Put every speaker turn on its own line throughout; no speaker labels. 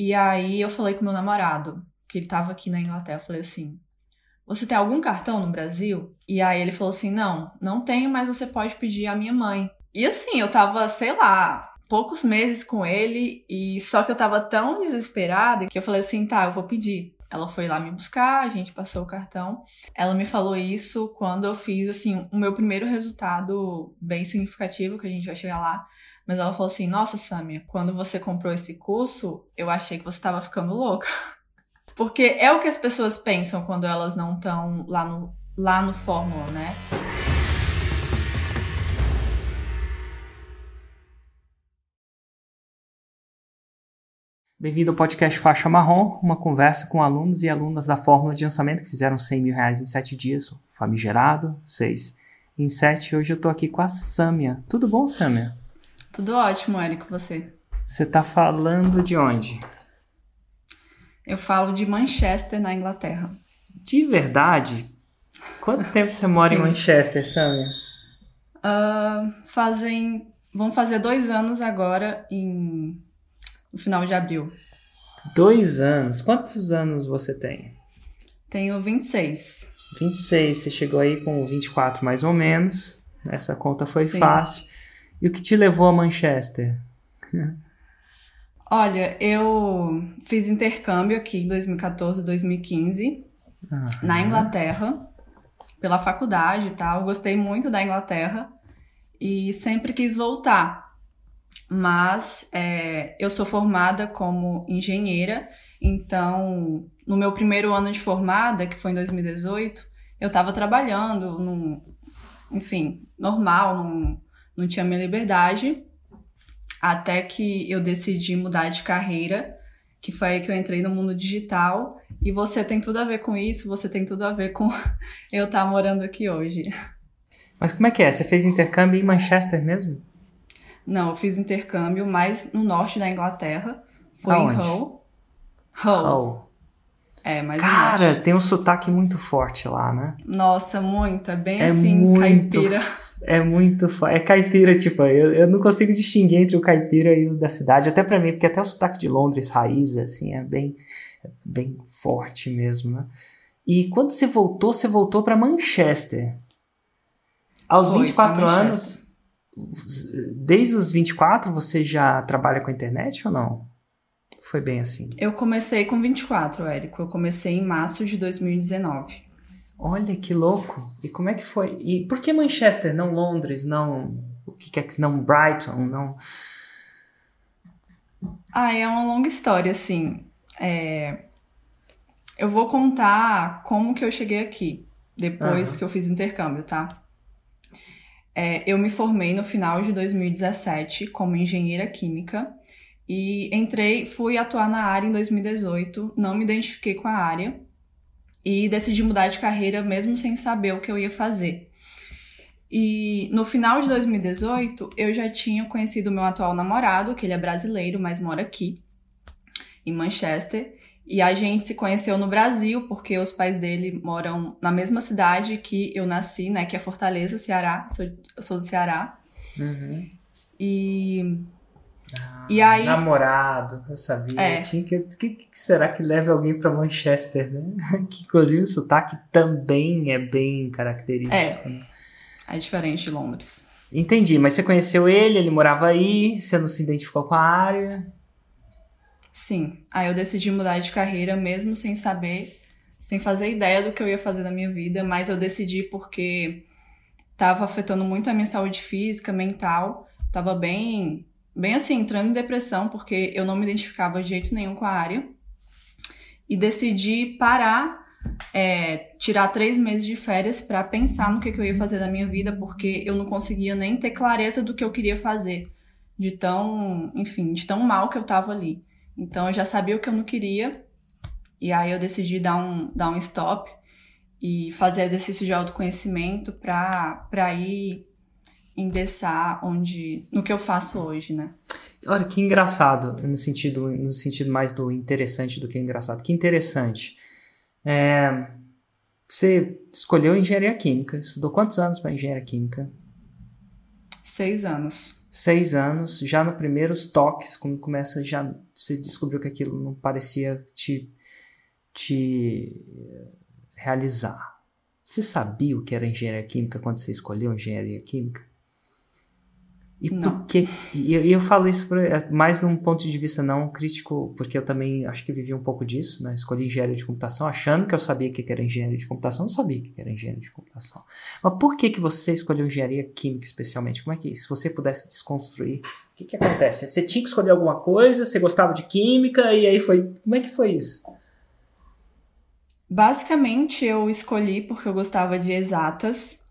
E aí eu falei com meu namorado, que ele tava aqui na Inglaterra, eu falei assim: Você tem algum cartão no Brasil? E aí ele falou assim: Não, não tenho, mas você pode pedir à minha mãe. E assim, eu tava, sei lá, poucos meses com ele, e só que eu tava tão desesperada que eu falei assim: Tá, eu vou pedir. Ela foi lá me buscar, a gente passou o cartão. Ela me falou isso quando eu fiz, assim, o meu primeiro resultado bem significativo, que a gente vai chegar lá. Mas ela falou assim: Nossa, Samia, quando você comprou esse curso, eu achei que você estava ficando louca. Porque é o que as pessoas pensam quando elas não estão lá no, lá no Fórmula, né?
Bem-vindo ao podcast Faixa Marrom, uma conversa com alunos e alunas da fórmula de lançamento que fizeram 100 mil reais em 7 dias, famigerado, 6 em 7. Hoje eu tô aqui com a Sâmia. Tudo bom, Sâmia?
Tudo ótimo, Érico, você?
Você tá falando de onde?
Eu falo de Manchester, na Inglaterra.
De verdade? Quanto tempo você mora em Manchester, Sâmia?
Uh, fazem... Vão fazer dois anos agora em no final de abril.
Dois anos. Quantos anos você tem?
Tenho 26.
26. Você chegou aí com 24 mais ou menos. Essa conta foi Sim. fácil. E o que te levou a Manchester?
Olha, eu fiz intercâmbio aqui em 2014, 2015, uhum. na Inglaterra, pela faculdade e tal. Gostei muito da Inglaterra e sempre quis voltar mas é, eu sou formada como engenheira, então no meu primeiro ano de formada, que foi em 2018, eu estava trabalhando, num, enfim, normal, num, não tinha minha liberdade, até que eu decidi mudar de carreira, que foi aí que eu entrei no mundo digital, e você tem tudo a ver com isso, você tem tudo a ver com eu estar tá morando aqui hoje.
Mas como é que é? Você fez intercâmbio em Manchester mesmo?
Não, eu fiz intercâmbio mais no norte da Inglaterra. Foi Aonde? em Hull. Hull. Hull. É, mas
Cara, tem um sotaque muito forte lá, né?
Nossa, muito. É bem é assim, muito, caipira.
É muito É caipira, tipo, eu, eu não consigo distinguir entre o caipira e o da cidade, até para mim, porque até o sotaque de Londres, raiz, assim, é bem, é bem forte mesmo, né? E quando você voltou, você voltou para Manchester. Aos Foi, 24 anos, desde os 24 você já trabalha com a internet ou não? Foi bem assim?
Eu comecei com 24, Érico. Eu comecei em março de 2019.
Olha que louco! E como é que foi? E por que Manchester, não Londres, não o que é que não Brighton, não?
Ah, é uma longa história, assim. É... Eu vou contar como que eu cheguei aqui depois uhum. que eu fiz intercâmbio, tá? É, eu me formei no final de 2017 como engenheira química e entrei, fui atuar na área em 2018, não me identifiquei com a área e decidi mudar de carreira mesmo sem saber o que eu ia fazer. E no final de 2018, eu já tinha conhecido meu atual namorado, que ele é brasileiro, mas mora aqui, em Manchester. E a gente se conheceu no Brasil, porque os pais dele moram na mesma cidade que eu nasci, né? Que é Fortaleza, Ceará. Sou, eu sou do Ceará.
Uhum.
E.
Ah, e aí. Namorado, eu sabia. É. Tinha que, que, que, será que leva alguém para Manchester, né? que inclusive o sotaque também é bem característico.
É. Né? É diferente de Londres.
Entendi, mas você conheceu ele, ele morava aí, você não se identificou com a área.
Sim. Aí eu decidi mudar de carreira mesmo sem saber, sem fazer ideia do que eu ia fazer na minha vida, mas eu decidi porque estava afetando muito a minha saúde física, mental, tava bem, bem assim, entrando em depressão porque eu não me identificava de jeito nenhum com a área. E decidi parar, é, tirar três meses de férias para pensar no que, que eu ia fazer da minha vida, porque eu não conseguia nem ter clareza do que eu queria fazer, de tão, enfim, de tão mal que eu tava ali. Então eu já sabia o que eu não queria. E aí eu decidi dar um, dar um stop e fazer exercício de autoconhecimento para ir endeçar onde no que eu faço hoje, né?
Olha que engraçado no sentido no sentido mais do interessante do que engraçado. Que interessante. É, você escolheu engenharia química. Estudou quantos anos para engenharia química?
Seis anos.
seis anos, já no primeiros toques, quando começa já você descobriu que aquilo não parecia te, te realizar. Você sabia o que era engenharia química quando você escolheu engenharia química? E não. por que? E eu, eu, falo isso é, mais num ponto de vista não crítico, porque eu também acho que vivi um pouco disso, né? Escolhi engenharia de computação, achando que eu sabia o que era engenharia de computação, não sabia que era engenharia de computação. Mas por que que você escolheu engenharia química especialmente? Como é que, se você pudesse desconstruir, o que que acontece? Você tinha que escolher alguma coisa, você gostava de química, e aí foi. Como é que foi isso?
Basicamente, eu escolhi porque eu gostava de exatas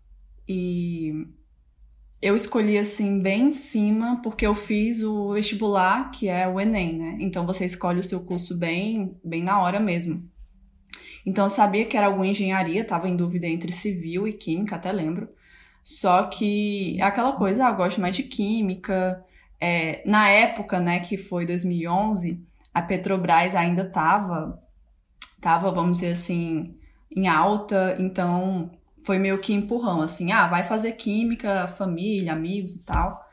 e eu escolhi assim bem em cima porque eu fiz o vestibular, que é o ENEM, né? Então você escolhe o seu curso bem, bem na hora mesmo. Então eu sabia que era alguma engenharia, estava em dúvida entre civil e química, até lembro. Só que é aquela coisa, ah, eu gosto mais de química. É, na época, né, que foi 2011, a Petrobras ainda estava, tava, vamos dizer assim, em alta, então foi meio que empurrão, assim, ah, vai fazer química, família, amigos e tal.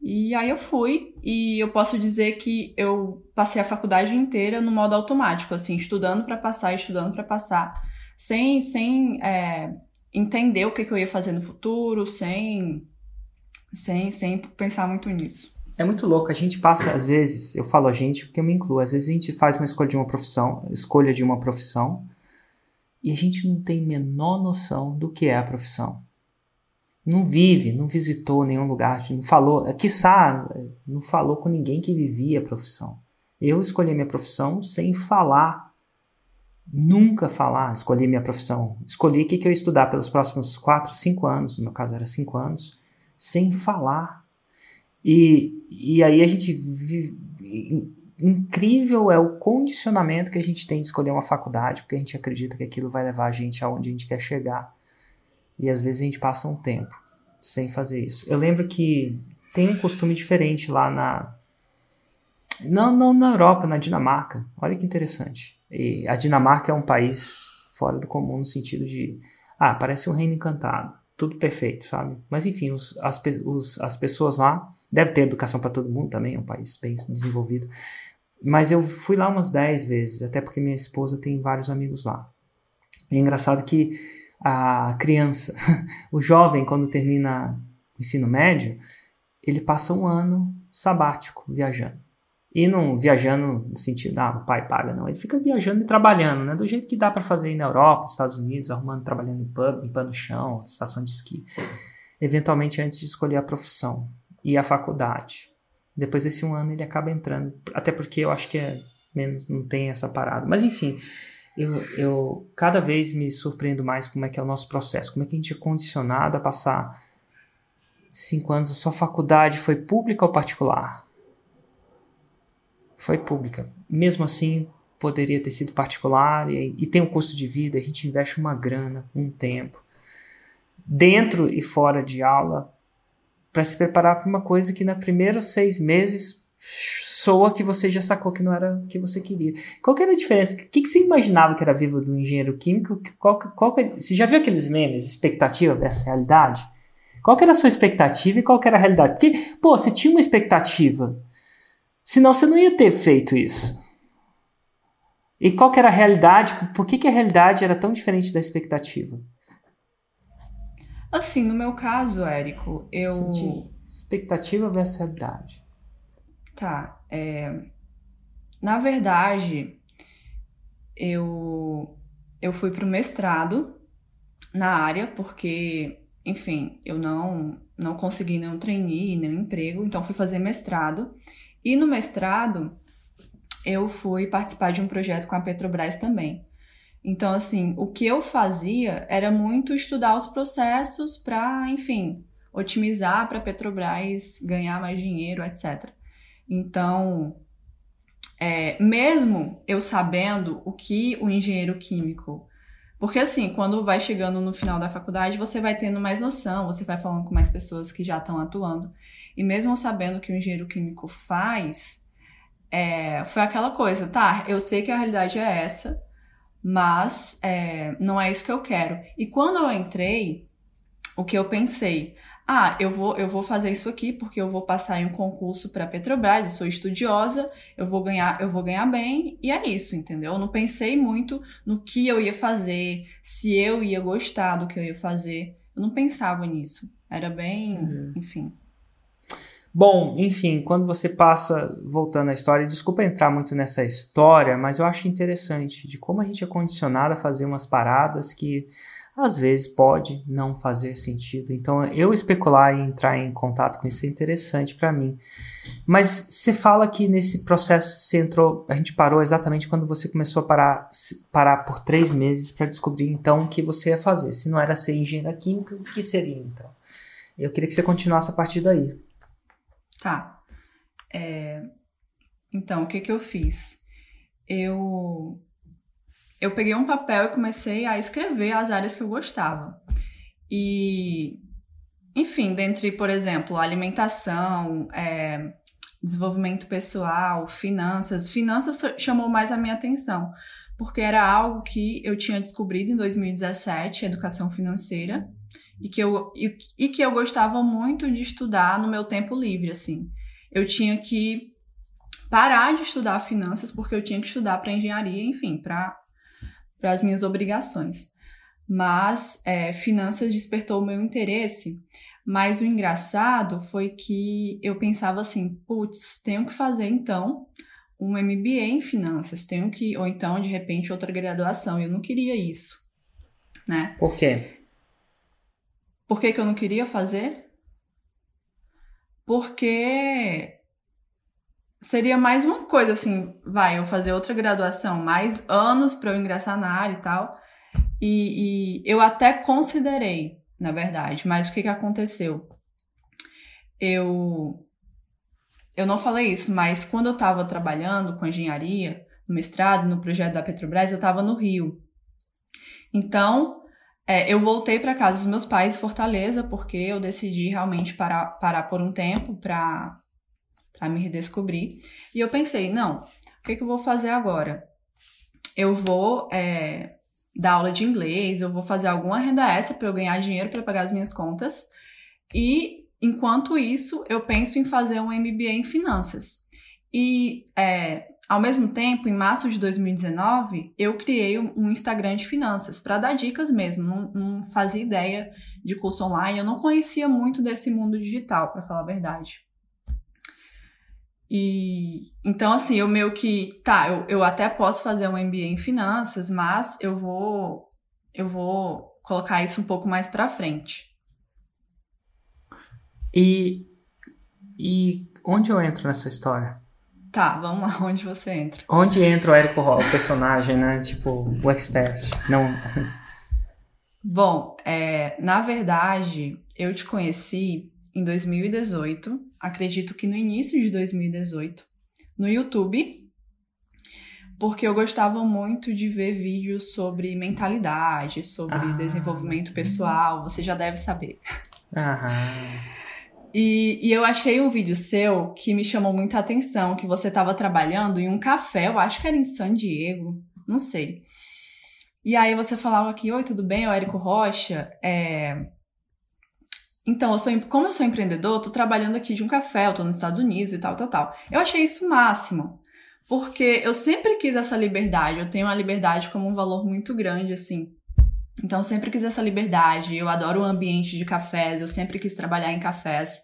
E aí eu fui, e eu posso dizer que eu passei a faculdade inteira no modo automático, assim, estudando para passar, estudando para passar, sem, sem é, entender o que, que eu ia fazer no futuro, sem, sem, sem pensar muito nisso.
É muito louco, a gente passa, às vezes, eu falo a gente porque eu me incluo, às vezes a gente faz uma escolha de uma profissão, escolha de uma profissão, e a gente não tem menor noção do que é a profissão. Não vive, não visitou nenhum lugar, não falou, quiçá, não falou com ninguém que vivia a profissão. Eu escolhi minha profissão sem falar, nunca falar, escolhi minha profissão. Escolhi o que, que eu ia estudar pelos próximos 4, 5 anos, no meu caso era 5 anos, sem falar. E, e aí a gente vive, incrível é o condicionamento que a gente tem de escolher uma faculdade, porque a gente acredita que aquilo vai levar a gente aonde a gente quer chegar. E às vezes a gente passa um tempo sem fazer isso. Eu lembro que tem um costume diferente lá na. Não, não na Europa, na Dinamarca. Olha que interessante. E a Dinamarca é um país fora do comum no sentido de. Ah, parece um reino encantado. Tudo perfeito, sabe? Mas enfim, os, as, os, as pessoas lá. Deve ter educação para todo mundo também, é um país bem desenvolvido. Mas eu fui lá umas 10 vezes, até porque minha esposa tem vários amigos lá. E é engraçado que a criança, o jovem, quando termina o ensino médio, ele passa um ano sabático viajando. E não viajando no sentido, ah, o pai paga, não. Ele fica viajando e trabalhando, né? Do jeito que dá para fazer aí na Europa, nos Estados Unidos, arrumando, trabalhando em pub, limpando chão, estação de esqui. Eventualmente, antes de escolher a profissão e a faculdade. Depois desse um ano ele acaba entrando. Até porque eu acho que é menos, não tem essa parada. Mas enfim, eu, eu cada vez me surpreendo mais como é que é o nosso processo. Como é que a gente é condicionado a passar cinco anos. A sua faculdade foi pública ou particular? Foi pública. Mesmo assim, poderia ter sido particular e, e tem um custo de vida. A gente investe uma grana, um tempo. Dentro e fora de aula, para se preparar para uma coisa que nos primeiros seis meses soa que você já sacou que não era o que você queria. Qual que era a diferença? O que, que você imaginava que era vida do engenheiro químico? Qual, qual que, você já viu aqueles memes, expectativa versus realidade? Qual que era a sua expectativa e qual que era a realidade? Porque, pô, você tinha uma expectativa, senão você não ia ter feito isso. E qual que era a realidade? Por que, que a realidade era tão diferente da expectativa?
Assim, no meu caso, Érico, eu.
Senti expectativa versus realidade.
Tá. É... Na verdade, eu, eu fui pro mestrado na área, porque, enfim, eu não, não consegui nenhum trainee, nenhum emprego, então fui fazer mestrado. E no mestrado, eu fui participar de um projeto com a Petrobras também. Então, assim, o que eu fazia era muito estudar os processos para, enfim, otimizar para Petrobras ganhar mais dinheiro, etc. Então, é, mesmo eu sabendo o que o engenheiro químico. Porque, assim, quando vai chegando no final da faculdade, você vai tendo mais noção, você vai falando com mais pessoas que já estão atuando. E mesmo sabendo o que o engenheiro químico faz, é, foi aquela coisa, tá? Eu sei que a realidade é essa mas é, não é isso que eu quero. E quando eu entrei, o que eu pensei? ah, eu vou, eu vou fazer isso aqui porque eu vou passar em um concurso para Petrobras, eu sou estudiosa, eu vou ganhar, eu vou ganhar bem, e é isso, entendeu? Eu não pensei muito no que eu ia fazer, se eu ia gostar do que eu ia fazer. Eu não pensava nisso. Era bem, uhum. enfim.
Bom, enfim, quando você passa, voltando à história, desculpa entrar muito nessa história, mas eu acho interessante de como a gente é condicionado a fazer umas paradas que às vezes pode não fazer sentido. Então, eu especular e entrar em contato com isso é interessante para mim. Mas você fala que nesse processo você entrou, a gente parou exatamente quando você começou a parar, parar por três meses para descobrir então o que você ia fazer. Se não era ser engenheiro química, o que seria então? Eu queria que você continuasse a partir daí.
Tá. É... Então, o que, que eu fiz? Eu eu peguei um papel e comecei a escrever as áreas que eu gostava. E, enfim, dentre, por exemplo, alimentação, é, desenvolvimento pessoal, finanças. Finanças chamou mais a minha atenção, porque era algo que eu tinha descobrido em 2017, educação financeira, e que eu, e, e que eu gostava muito de estudar no meu tempo livre, assim. Eu tinha que parar de estudar finanças porque eu tinha que estudar para engenharia, enfim, para as minhas obrigações. Mas é, finanças despertou o meu interesse. Mas o engraçado foi que eu pensava assim, putz, tenho que fazer então um MBA em finanças, tenho que, ou então, de repente, outra graduação. Eu não queria isso, né?
Por quê?
Por que, que eu não queria fazer? Porque seria mais uma coisa, assim, vai, eu fazer outra graduação, mais anos para eu ingressar na área e tal. E, e, eu até considerei, na verdade, mas o que, que aconteceu? Eu. Eu não falei isso, mas quando eu estava trabalhando com engenharia, no mestrado, no projeto da Petrobras, eu estava no Rio. Então, é, eu voltei para casa dos meus pais em Fortaleza, porque eu decidi realmente parar, parar por um tempo para me redescobrir. E eu pensei, não, o que, que eu vou fazer agora? Eu vou é, dar aula de inglês, eu vou fazer alguma renda extra para eu ganhar dinheiro para pagar as minhas contas. E enquanto isso, eu penso em fazer um MBA em finanças. E é, ao mesmo tempo, em março de 2019, eu criei um Instagram de finanças para dar dicas mesmo. Não, não, fazia ideia de curso online, eu não conhecia muito desse mundo digital, para falar a verdade. E então, assim, eu meio que, tá, eu, eu até posso fazer um MBA em finanças, mas eu vou eu vou colocar isso um pouco mais para frente.
E e onde eu entro nessa história?
Tá, vamos lá, onde você entra?
Onde entra o Érico Hall, o personagem, né? Tipo, o expert. Não.
Bom, é, na verdade, eu te conheci em 2018, acredito que no início de 2018, no YouTube, porque eu gostava muito de ver vídeos sobre mentalidade, sobre ah. desenvolvimento pessoal, você já deve saber.
Aham.
E, e, eu achei um vídeo seu que me chamou muita atenção, que você estava trabalhando em um café, eu acho que era em San Diego, não sei. E aí você falava aqui, oi, tudo bem? Eu, Érico Rocha, é, então, eu sou, como eu sou empreendedor, tô trabalhando aqui de um café, eu tô nos Estados Unidos e tal, tal, tal. Eu achei isso o máximo. Porque eu sempre quis essa liberdade, eu tenho a liberdade como um valor muito grande, assim. Então, eu sempre quis essa liberdade, eu adoro o ambiente de cafés, eu sempre quis trabalhar em cafés.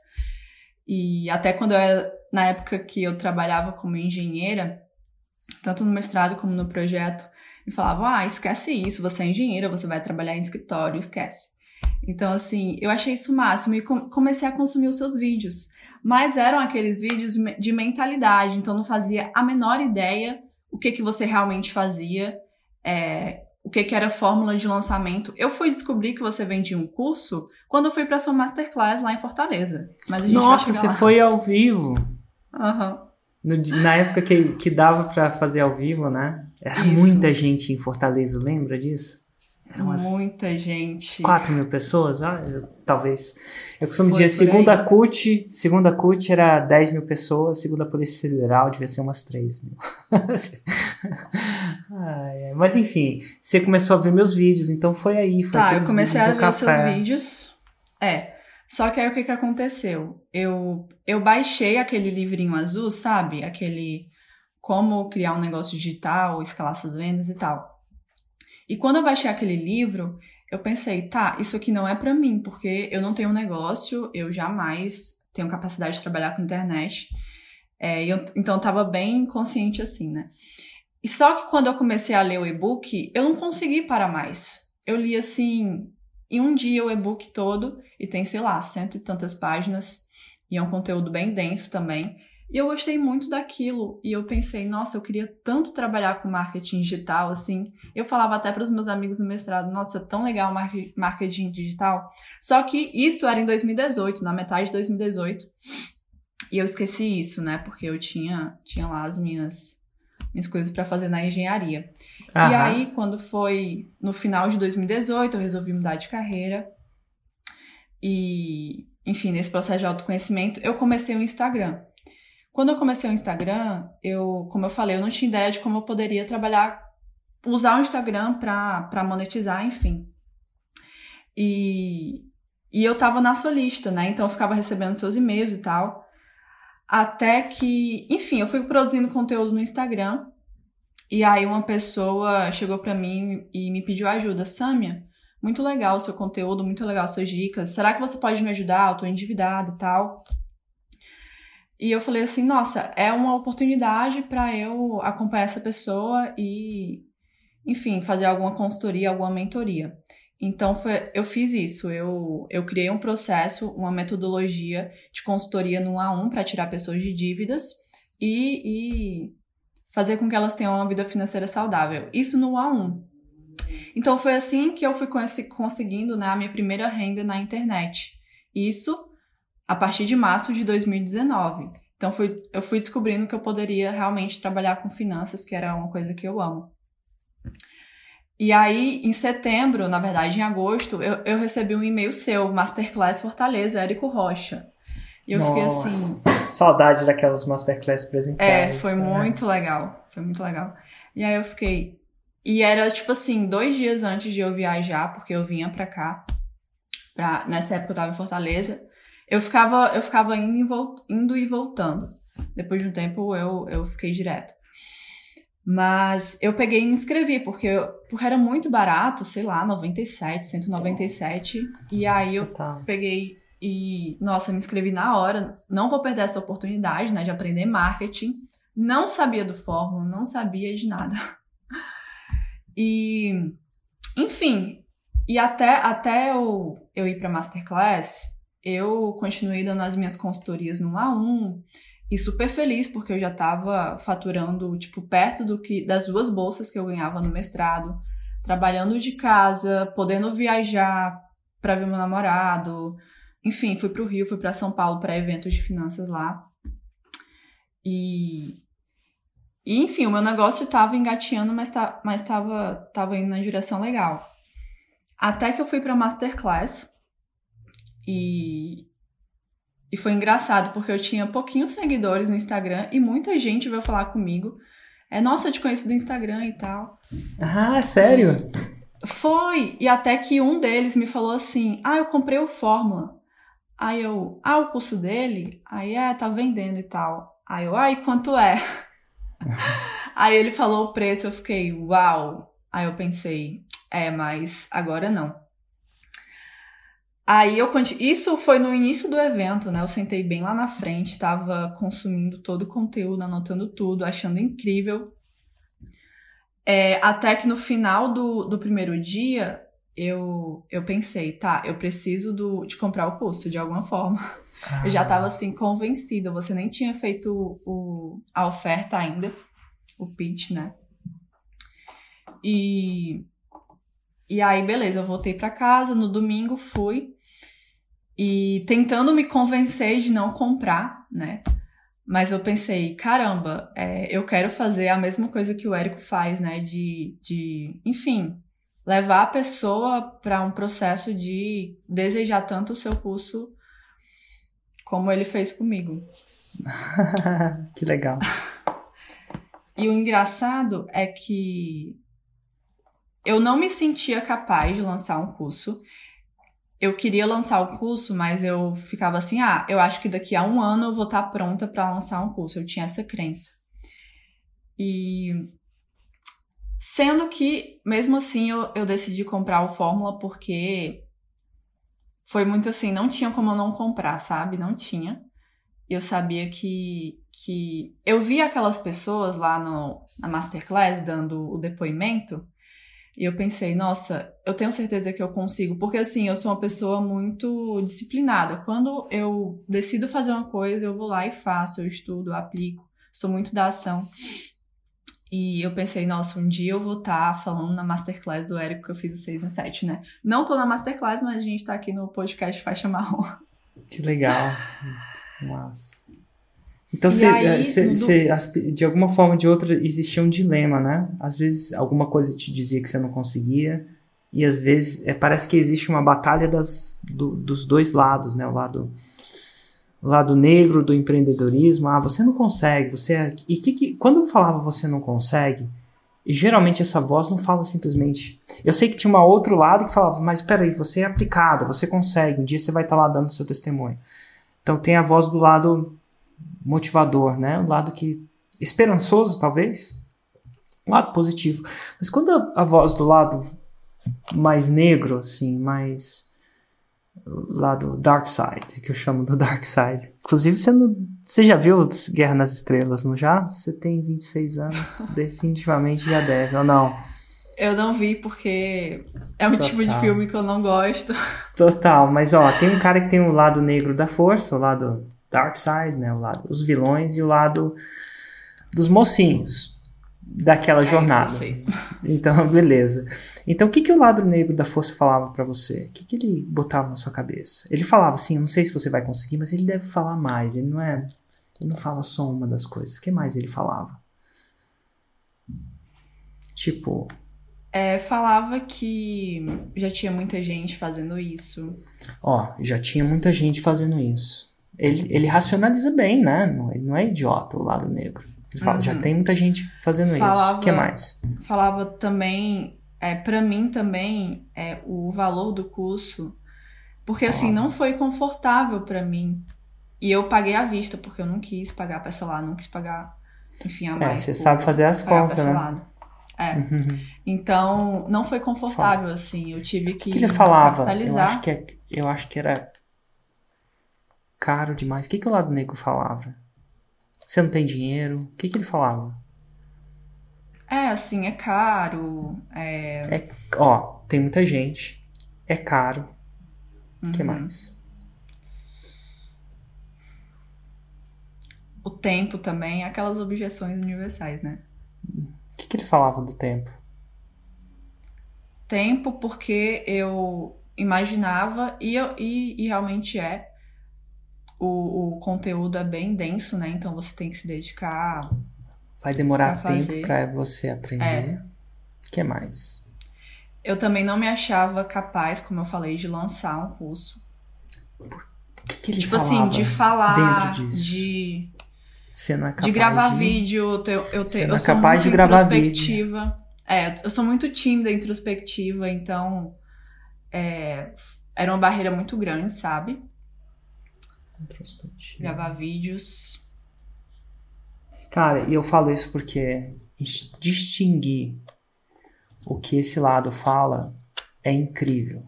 E até quando eu era, na época que eu trabalhava como engenheira, tanto no mestrado como no projeto, me falavam, ah, esquece isso, você é engenheira, você vai trabalhar em escritório, esquece. Então, assim, eu achei isso o máximo e comecei a consumir os seus vídeos. Mas eram aqueles vídeos de mentalidade, então não fazia a menor ideia o que, que você realmente fazia, é, o que, que era fórmula de lançamento. Eu fui descobrir que você vendia um curso quando eu fui para sua masterclass lá em Fortaleza.
Mas a gente Nossa, você lá. foi ao vivo.
Uhum.
No, na época que, que dava para fazer ao vivo, né? Era Isso. muita gente em Fortaleza, lembra disso?
Eram Muita gente.
4 mil pessoas, ah, eu, talvez. Eu costumo Foi dizer, segunda aí. CUT, segunda CUT era 10 mil pessoas, segunda Polícia Federal devia ser umas 3 mil. Mas enfim, você começou a ver meus vídeos, então foi aí. Foi
tá, eu comecei a ver os seus vídeos. É. Só que aí o que, que aconteceu? Eu, eu baixei aquele livrinho azul, sabe? Aquele como criar um negócio digital, escalar suas vendas e tal. E quando eu baixei aquele livro, eu pensei, tá, isso aqui não é para mim, porque eu não tenho um negócio, eu jamais tenho capacidade de trabalhar com internet. É, eu, então eu tava bem consciente assim, né? E só que quando eu comecei a ler o e-book, eu não consegui parar mais. Eu li assim, em um dia o e-book todo, e tem, sei lá, cento e tantas páginas, e é um conteúdo bem denso também. E eu gostei muito daquilo. E eu pensei, nossa, eu queria tanto trabalhar com marketing digital, assim. Eu falava até para os meus amigos no mestrado, nossa, é tão legal marketing digital. Só que isso era em 2018, na metade de 2018. E eu esqueci isso, né? Porque eu tinha, tinha lá as minhas, minhas coisas para fazer na engenharia. Aham. E aí, quando foi no final de 2018, eu resolvi mudar de carreira. E, enfim, nesse processo de autoconhecimento, eu comecei o Instagram. Quando eu comecei o Instagram, eu, como eu falei, eu não tinha ideia de como eu poderia trabalhar, usar o Instagram para monetizar, enfim. E, e eu tava na sua lista, né? Então eu ficava recebendo seus e-mails e tal. Até que, enfim, eu fui produzindo conteúdo no Instagram. E aí uma pessoa chegou para mim e me pediu ajuda. Samia, muito legal o seu conteúdo, muito legal suas dicas. Será que você pode me ajudar? Eu tô endividada e tal. E eu falei assim, nossa, é uma oportunidade para eu acompanhar essa pessoa e, enfim, fazer alguma consultoria, alguma mentoria. Então foi, eu fiz isso, eu, eu criei um processo, uma metodologia de consultoria no A1 para tirar pessoas de dívidas e, e fazer com que elas tenham uma vida financeira saudável. Isso no A1. Então foi assim que eu fui conseguindo né, a minha primeira renda na internet. Isso a partir de março de 2019. Então fui, eu fui descobrindo que eu poderia realmente trabalhar com finanças, que era uma coisa que eu amo. E aí, em setembro, na verdade, em agosto, eu, eu recebi um e-mail seu, Masterclass Fortaleza, Érico Rocha. E eu Nossa, fiquei assim.
Saudade daquelas Masterclass presenciais.
É, foi né? muito legal. Foi muito legal. E aí eu fiquei. E era tipo assim, dois dias antes de eu viajar, porque eu vinha pra cá. Pra... Nessa época eu tava em Fortaleza. Eu ficava, eu ficava indo, e volt, indo e voltando. Depois de um tempo eu, eu fiquei direto. Mas eu peguei e me inscrevi, porque, eu, porque era muito barato, sei lá, 97, 197. E aí eu Total. peguei e, nossa, me inscrevi na hora. Não vou perder essa oportunidade, né, de aprender marketing. Não sabia do fórmula, não sabia de nada. E, enfim, e até, até eu, eu ir para Masterclass, eu continuei dando as minhas consultorias no A1 e super feliz porque eu já estava faturando tipo perto do que das duas bolsas que eu ganhava no mestrado, trabalhando de casa, podendo viajar para ver meu namorado. Enfim, fui para o Rio, fui para São Paulo para eventos de finanças lá. E, e enfim, o meu negócio estava engateando, mas tá, mas estava tava indo na direção legal. Até que eu fui para masterclass e, e foi engraçado, porque eu tinha pouquinhos seguidores no Instagram e muita gente veio falar comigo. É, nossa, eu te conheço do Instagram e tal.
Ah, sério?
E foi! E até que um deles me falou assim: Ah, eu comprei o Fórmula. Aí eu, ah, o curso dele? Aí, é, tá vendendo e tal. Aí eu, ai, quanto é? Aí ele falou o preço, eu fiquei, uau! Aí eu pensei, é, mas agora não. Aí eu isso foi no início do evento, né? Eu sentei bem lá na frente, estava consumindo todo o conteúdo, anotando tudo, achando incrível. É, até que no final do, do primeiro dia, eu, eu pensei, tá, eu preciso do, de comprar o curso de alguma forma. Ah. Eu já estava assim convencida. Você nem tinha feito o, a oferta ainda, o pitch, né? E e aí, beleza, eu voltei para casa. No domingo fui e tentando me convencer de não comprar, né? Mas eu pensei, caramba, é, eu quero fazer a mesma coisa que o Érico faz, né? De, de enfim, levar a pessoa para um processo de desejar tanto o seu curso como ele fez comigo.
que legal.
e o engraçado é que eu não me sentia capaz de lançar um curso eu queria lançar o curso, mas eu ficava assim, ah, eu acho que daqui a um ano eu vou estar pronta para lançar um curso. Eu tinha essa crença. E sendo que, mesmo assim, eu, eu decidi comprar o Fórmula porque foi muito assim, não tinha como eu não comprar, sabe? Não tinha. Eu sabia que, que eu vi aquelas pessoas lá no, na Masterclass dando o depoimento e eu pensei, nossa, eu tenho certeza que eu consigo, porque assim, eu sou uma pessoa muito disciplinada. Quando eu decido fazer uma coisa, eu vou lá e faço, eu estudo, eu aplico, sou muito da ação. E eu pensei, nossa, um dia eu vou estar tá falando na masterclass do Érico que eu fiz o 6 em 7, né? Não tô na masterclass, mas a gente tá aqui no podcast Faixa Marrom.
Que legal. Nossa. Então, você, aí, você, do... de alguma forma ou de outra, existia um dilema, né? Às vezes, alguma coisa te dizia que você não conseguia, e às vezes, é, parece que existe uma batalha das, do, dos dois lados, né? O lado, o lado negro do empreendedorismo. Ah, você não consegue, você... É... E que, que, quando eu falava você não consegue, geralmente essa voz não fala simplesmente... Eu sei que tinha um outro lado que falava, mas peraí, você é aplicada, você consegue, um dia você vai estar lá dando seu testemunho. Então, tem a voz do lado motivador, né? Um lado que esperançoso, talvez, um lado positivo. Mas quando a, a voz do lado mais negro, assim, mais lado dark side, que eu chamo do dark side. Inclusive, você, não, você já viu Guerra nas Estrelas, não já? Você tem 26 anos, definitivamente já deve, ou não?
Eu não vi porque é um Total. tipo de filme que eu não gosto.
Total, mas ó, tem um cara que tem o um lado negro da força, o lado dark side, né? O lado dos vilões e o lado dos mocinhos daquela é jornada. Então, beleza. Então, o que, que o lado negro da força falava para você? O que, que ele botava na sua cabeça? Ele falava assim, não sei se você vai conseguir, mas ele deve falar mais. Ele não é, ele não fala só uma das coisas. O que mais ele falava? Tipo,
é, falava que já tinha muita gente fazendo isso.
Ó, já tinha muita gente fazendo isso ele, ele racionaliza bem, né? Ele não é idiota, o lado negro. Ele fala, uhum. já tem muita gente fazendo falava, isso. O que mais?
Falava também, é, para mim também, é, o valor do curso. Porque assim, não foi confortável para mim. E eu paguei à vista, porque eu não quis pagar parcelado, não quis pagar, enfim, a é, mais.
É, você sabe fazer as contas, né?
É. Uhum. Então, não foi confortável, Fala. assim. Eu tive que,
que ele falava? Eu acho que, é, eu acho que era caro demais. O que, que o lado negro falava? Você não tem dinheiro? O que, que ele falava?
É, assim, é caro. É...
é ó, tem muita gente. É caro. O uhum. que mais?
O tempo também, aquelas objeções universais, né?
O que, que ele falava do tempo?
Tempo porque eu imaginava, e, eu, e, e realmente é, o, o conteúdo é bem denso, né? Então você tem que se dedicar.
Vai demorar tempo para você aprender. É. O que mais?
Eu também não me achava capaz, como eu falei, de lançar um curso.
O que, que ele tipo assim,
de falar, de
não é capaz
de gravar
de...
vídeo, eu, te, eu, te,
eu
é
sou capaz muito de gravar
introspectiva. Vídeo. É, eu sou muito tímida, introspectiva, então é, era uma barreira muito grande, sabe? Gravar vídeos.
Cara, e eu falo isso porque distinguir o que esse lado fala é incrível.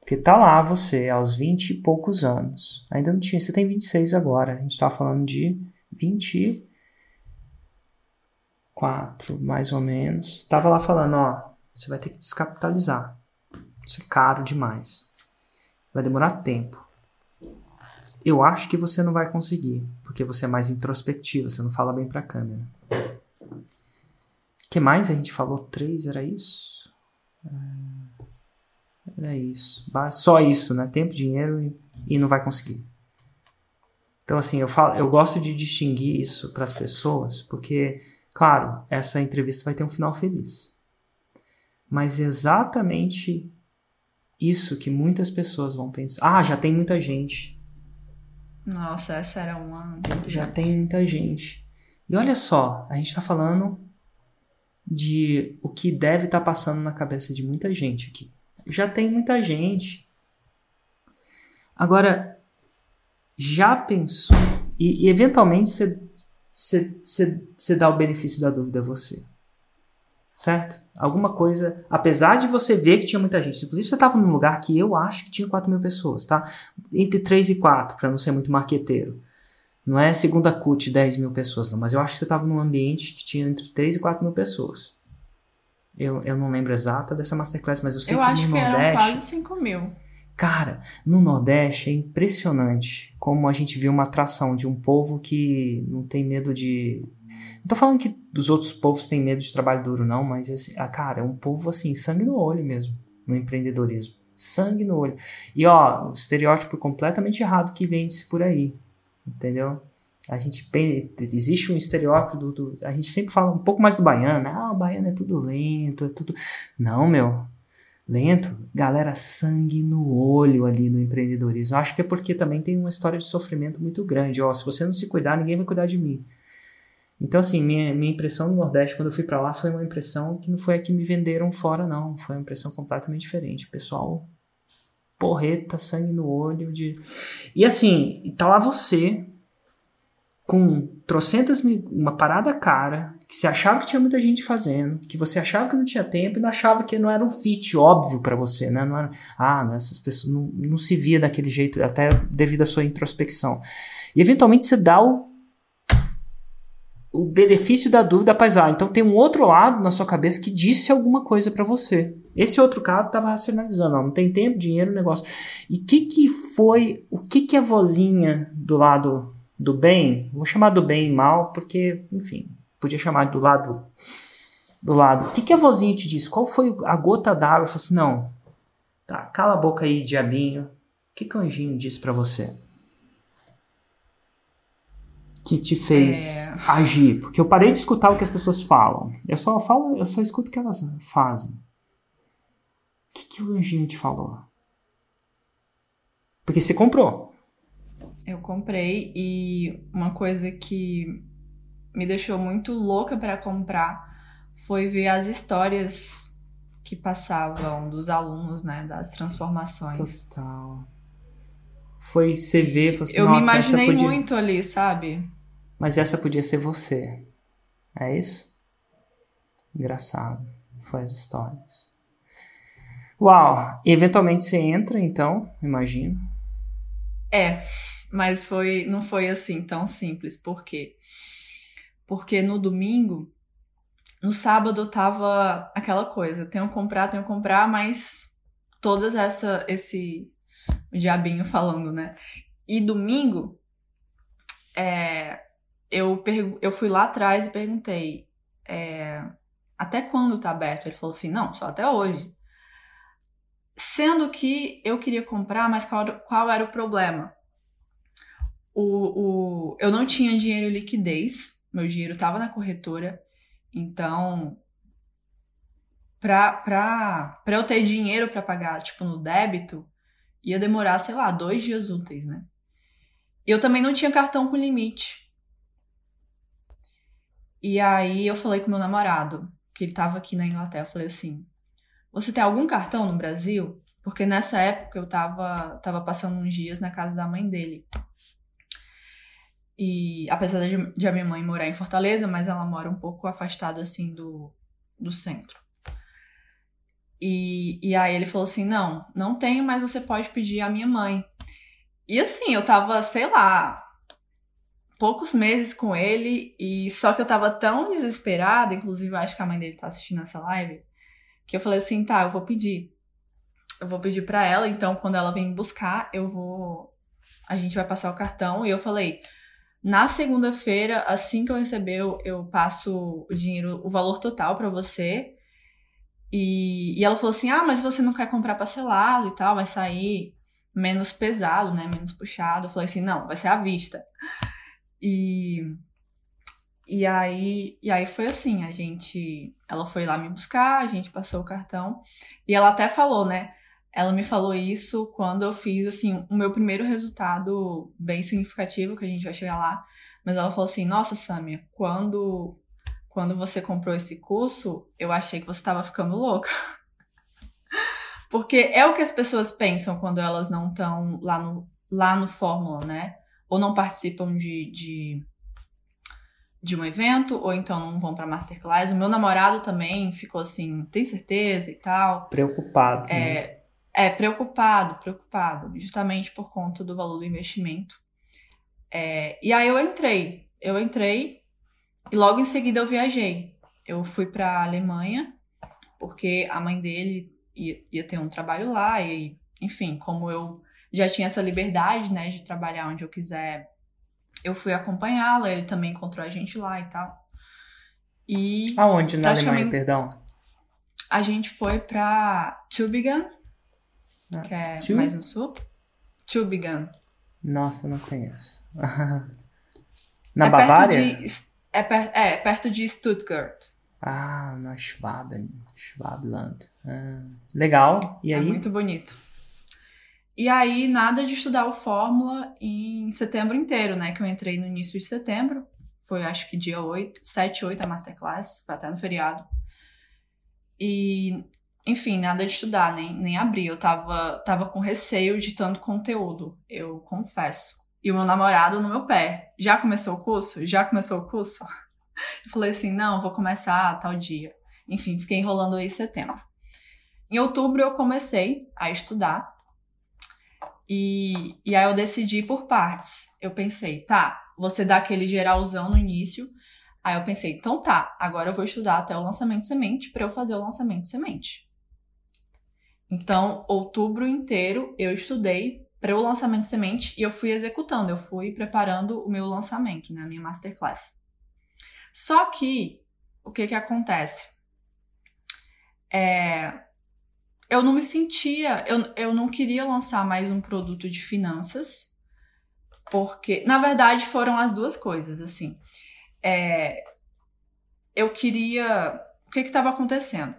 Porque tá lá você, aos 20 e poucos anos. Ainda não tinha. Você tem 26 agora. A gente tá falando de 24, mais ou menos. Tava lá falando, ó, você vai ter que descapitalizar. Isso é caro demais. Vai demorar tempo. Eu acho que você não vai conseguir, porque você é mais introspectivo, você não fala bem para a câmera. Que mais a gente falou? Três, era isso? É, era isso. Só isso, né? Tempo, dinheiro e, e não vai conseguir. Então, assim, eu, falo, eu gosto de distinguir isso para as pessoas, porque, claro, essa entrevista vai ter um final feliz. Mas exatamente isso que muitas pessoas vão pensar. Ah, já tem muita gente.
Nossa, essa era uma.
Já tem muita gente. E olha só, a gente está falando de o que deve estar tá passando na cabeça de muita gente aqui. Já tem muita gente Agora, já pensou? E, e eventualmente você dá o benefício da dúvida a você. Certo? Alguma coisa, apesar de você ver que tinha muita gente, inclusive você estava num lugar que eu acho que tinha 4 mil pessoas, tá? Entre 3 e 4, para não ser muito marqueteiro. Não é segunda CUT 10 mil pessoas, não, mas eu acho que você estava num ambiente que tinha entre 3 e 4 mil pessoas. Eu, eu não lembro exata dessa masterclass, mas eu sei
eu
que
acho
no
que
Nordeste.
eram quase 5 mil.
Cara, no Nordeste é impressionante como a gente vê uma atração de um povo que não tem medo de. Não tô falando que dos outros povos têm medo de trabalho duro, não, mas esse, ah, cara, é um povo assim, sangue no olho mesmo, no empreendedorismo. Sangue no olho. E ó, estereótipo completamente errado que vende-se por aí. Entendeu? A gente existe um estereótipo do, do, a gente sempre fala um pouco mais do baiano, né? ah, o baiano é tudo lento, é tudo não, meu, lento, galera, sangue no olho ali no empreendedorismo. Acho que é porque também tem uma história de sofrimento muito grande. Ó, se você não se cuidar, ninguém vai cuidar de mim. Então, assim, minha, minha impressão no Nordeste, quando eu fui para lá, foi uma impressão que não foi a que me venderam fora, não. Foi uma impressão completamente diferente. pessoal, porreta, sangue no olho. De... E assim, tá lá você, com trocentas, uma parada cara, que você achava que tinha muita gente fazendo, que você achava que não tinha tempo e não achava que não era um fit óbvio para você, né? Não era, ah, essas pessoas não, não se via daquele jeito, até devido à sua introspecção. E eventualmente você dá o, o benefício da dúvida paisagem. Então tem um outro lado na sua cabeça que disse alguma coisa para você. Esse outro cara estava racionalizando, ó, não tem tempo, dinheiro, negócio. E o que que foi, o que que a vozinha do lado do bem, vou chamar do bem e mal, porque, enfim, podia chamar do lado do lado. O que, que a vozinha te disse? Qual foi a gota d'água? Falei assim, não, tá, cala a boca aí, diabinho. O que, que o anjinho disse para você? Que te fez é... agir? Porque eu parei de escutar o que as pessoas falam. Eu só falo, eu só escuto o que elas fazem. O que, que o anjinho te falou? Porque você comprou.
Eu comprei e uma coisa que me deixou muito louca para comprar foi ver as histórias que passavam dos alunos, né, das transformações.
Total. Foi você ver, assim,
Eu me imaginei podia... muito ali, sabe?
Mas essa podia ser você. É isso? Engraçado. Foi as histórias. Uau! E eventualmente você entra, então, imagino.
É, mas foi, não foi assim tão simples. Por quê? Porque no domingo, no sábado eu tava aquela coisa, tenho que comprar, tenho que comprar, mas todas essa esse o diabinho falando, né? E domingo é, eu, eu fui lá atrás e perguntei é, até quando tá aberto? Ele falou assim, não, só até hoje. Sendo que eu queria comprar, mas qual, qual era o problema? O, o, eu não tinha dinheiro liquidez meu dinheiro estava na corretora, então para pra, pra eu ter dinheiro para pagar, tipo, no débito, ia demorar, sei lá, dois dias úteis, né? Eu também não tinha cartão com limite. E aí eu falei com meu namorado, que ele tava aqui na Inglaterra, eu falei assim: Você tem algum cartão no Brasil? Porque nessa época eu tava, tava passando uns dias na casa da mãe dele. E apesar de, de a minha mãe morar em Fortaleza, mas ela mora um pouco afastada assim do, do centro. E, e aí ele falou assim: não, não tenho, mas você pode pedir à minha mãe. E assim, eu tava, sei lá, poucos meses com ele, e só que eu tava tão desesperada, inclusive eu acho que a mãe dele tá assistindo essa live, que eu falei assim: tá, eu vou pedir. Eu vou pedir para ela, então quando ela vem buscar, eu vou. A gente vai passar o cartão. E eu falei: na segunda-feira, assim que eu receber, eu, passo o dinheiro, o valor total para você. E, e ela falou assim: Ah, mas você não quer comprar parcelado e tal, vai sair menos pesado, né? Menos puxado. Eu falei assim: Não, vai ser à vista. E, e aí, e aí foi assim: a gente. Ela foi lá me buscar, a gente passou o cartão. E ela até falou, né? Ela me falou isso quando eu fiz, assim, o meu primeiro resultado bem significativo, que a gente vai chegar lá. Mas ela falou assim: Nossa, Samia, quando, quando você comprou esse curso, eu achei que você estava ficando louca. Porque é o que as pessoas pensam quando elas não estão lá no, lá no Fórmula, né? Ou não participam de, de, de um evento, ou então não vão pra Masterclass. O meu namorado também ficou assim, tem certeza e tal.
Preocupado.
É,
né?
É preocupado, preocupado, justamente por conta do valor do investimento. É, e aí eu entrei, eu entrei e logo em seguida eu viajei. Eu fui para Alemanha porque a mãe dele ia, ia ter um trabalho lá e, enfim, como eu já tinha essa liberdade, né, de trabalhar onde eu quiser, eu fui acompanhá-la. Ele também encontrou a gente lá e tal. E
Aonde na Alemanha, perdão?
a gente foi pra Tübingen,
Ah,
que é
Tu-
mais no sul. Tübingen.
Nossa, eu não conheço. na
é
Bavária?
Perto de, é, per- é, perto de Stuttgart.
Ah, na Schwaben. Schwabland. Ah, legal. E
É
aí?
muito bonito. E aí, nada de estudar o Fórmula em setembro inteiro, né? Que eu entrei no início de setembro. Foi, acho que dia 8, 7, 8 a Masterclass. Foi até no feriado. E, enfim, nada de estudar, nem, nem abri. Eu tava, tava com receio de tanto conteúdo, eu confesso. E o meu namorado no meu pé. Já começou o curso? Já começou o curso? Eu falei assim, não, vou começar tal dia. Enfim, fiquei enrolando aí em setembro. Em outubro eu comecei a estudar e, e aí eu decidi por partes. Eu pensei, tá, você dá aquele geralzão no início. Aí eu pensei, então tá, agora eu vou estudar até o lançamento semente para eu fazer o lançamento semente. Então, outubro inteiro eu estudei para o lançamento de semente e eu fui executando, eu fui preparando o meu lançamento, né, a minha masterclass. Só que o que que acontece? É, eu não me sentia, eu, eu não queria lançar mais um produto de finanças, porque, na verdade, foram as duas coisas, assim. É, eu queria. O que estava acontecendo?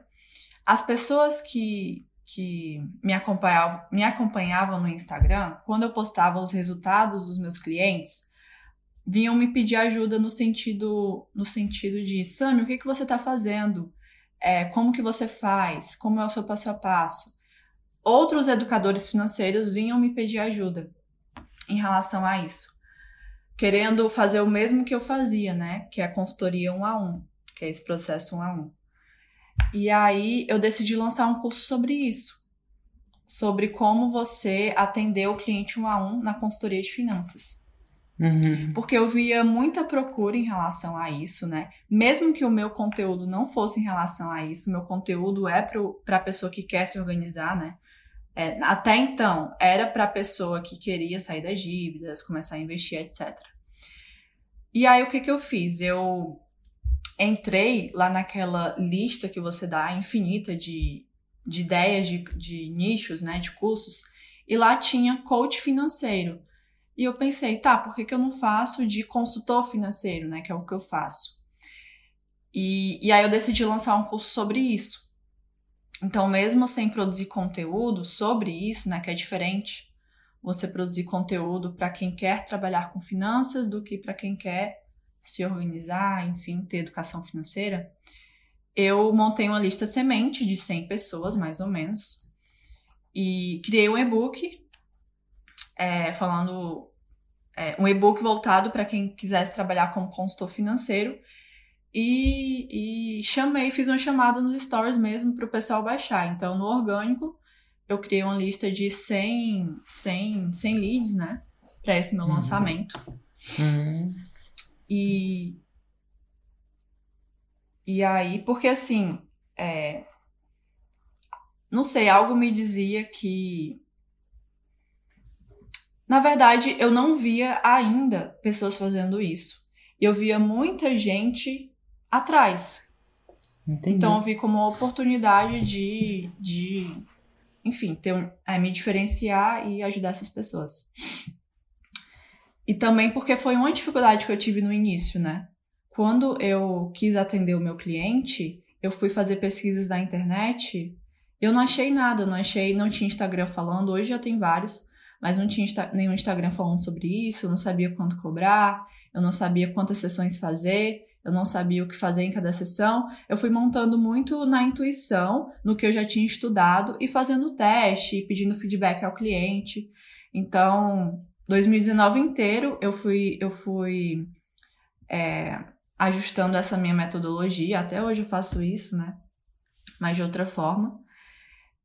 As pessoas que, que me, acompanhavam, me acompanhavam no Instagram, quando eu postava os resultados dos meus clientes, vinham me pedir ajuda no sentido, no sentido de, Sami, o que, que você está fazendo? É, como que você faz? Como é o seu passo a passo? Outros educadores financeiros vinham me pedir ajuda em relação a isso, querendo fazer o mesmo que eu fazia, né? Que é a consultoria um a um, que é esse processo um a um. E aí eu decidi lançar um curso sobre isso, sobre como você atender o cliente um a um na consultoria de finanças.
Uhum.
Porque eu via muita procura em relação a isso, né? Mesmo que o meu conteúdo não fosse em relação a isso, meu conteúdo é para a pessoa que quer se organizar, né? É, até então, era para a pessoa que queria sair das dívidas, começar a investir, etc. E aí, o que, que eu fiz? Eu entrei lá naquela lista que você dá, infinita, de, de ideias, de, de nichos, né? De cursos, e lá tinha coach financeiro. E eu pensei, tá, por que, que eu não faço de consultor financeiro, né? Que é o que eu faço. E, e aí eu decidi lançar um curso sobre isso. Então, mesmo sem produzir conteúdo sobre isso, né? Que é diferente você produzir conteúdo para quem quer trabalhar com finanças do que para quem quer se organizar, enfim, ter educação financeira. Eu montei uma lista semente de 100 pessoas, mais ou menos, e criei um e-book é, falando é, um e-book voltado para quem quisesse trabalhar como consultor financeiro. E, e, chamei, fiz uma chamada nos stories mesmo para o pessoal baixar. Então, no orgânico, eu criei uma lista de 100, 100, 100 leads, né? Para esse meu
Uhum.
lançamento.
Uhum.
E. E aí, porque assim. É, não sei, algo me dizia que na verdade, eu não via ainda pessoas fazendo isso. Eu via muita gente atrás.
Entendi.
Então eu vi como uma oportunidade de, de enfim, ter, é, me diferenciar e ajudar essas pessoas. E também porque foi uma dificuldade que eu tive no início, né? Quando eu quis atender o meu cliente, eu fui fazer pesquisas na internet, eu não achei nada, não achei, não tinha Instagram falando, hoje já tem vários, mas não tinha Insta- nenhum Instagram falando sobre isso, eu não sabia quanto cobrar, eu não sabia quantas sessões fazer. eu não sabia o que fazer em cada sessão. Eu fui montando muito na intuição, no que eu já tinha estudado e fazendo teste, pedindo feedback ao cliente. Então, 2019 inteiro eu fui, eu fui é, ajustando essa minha metodologia. Até hoje eu faço isso, né? Mas de outra forma.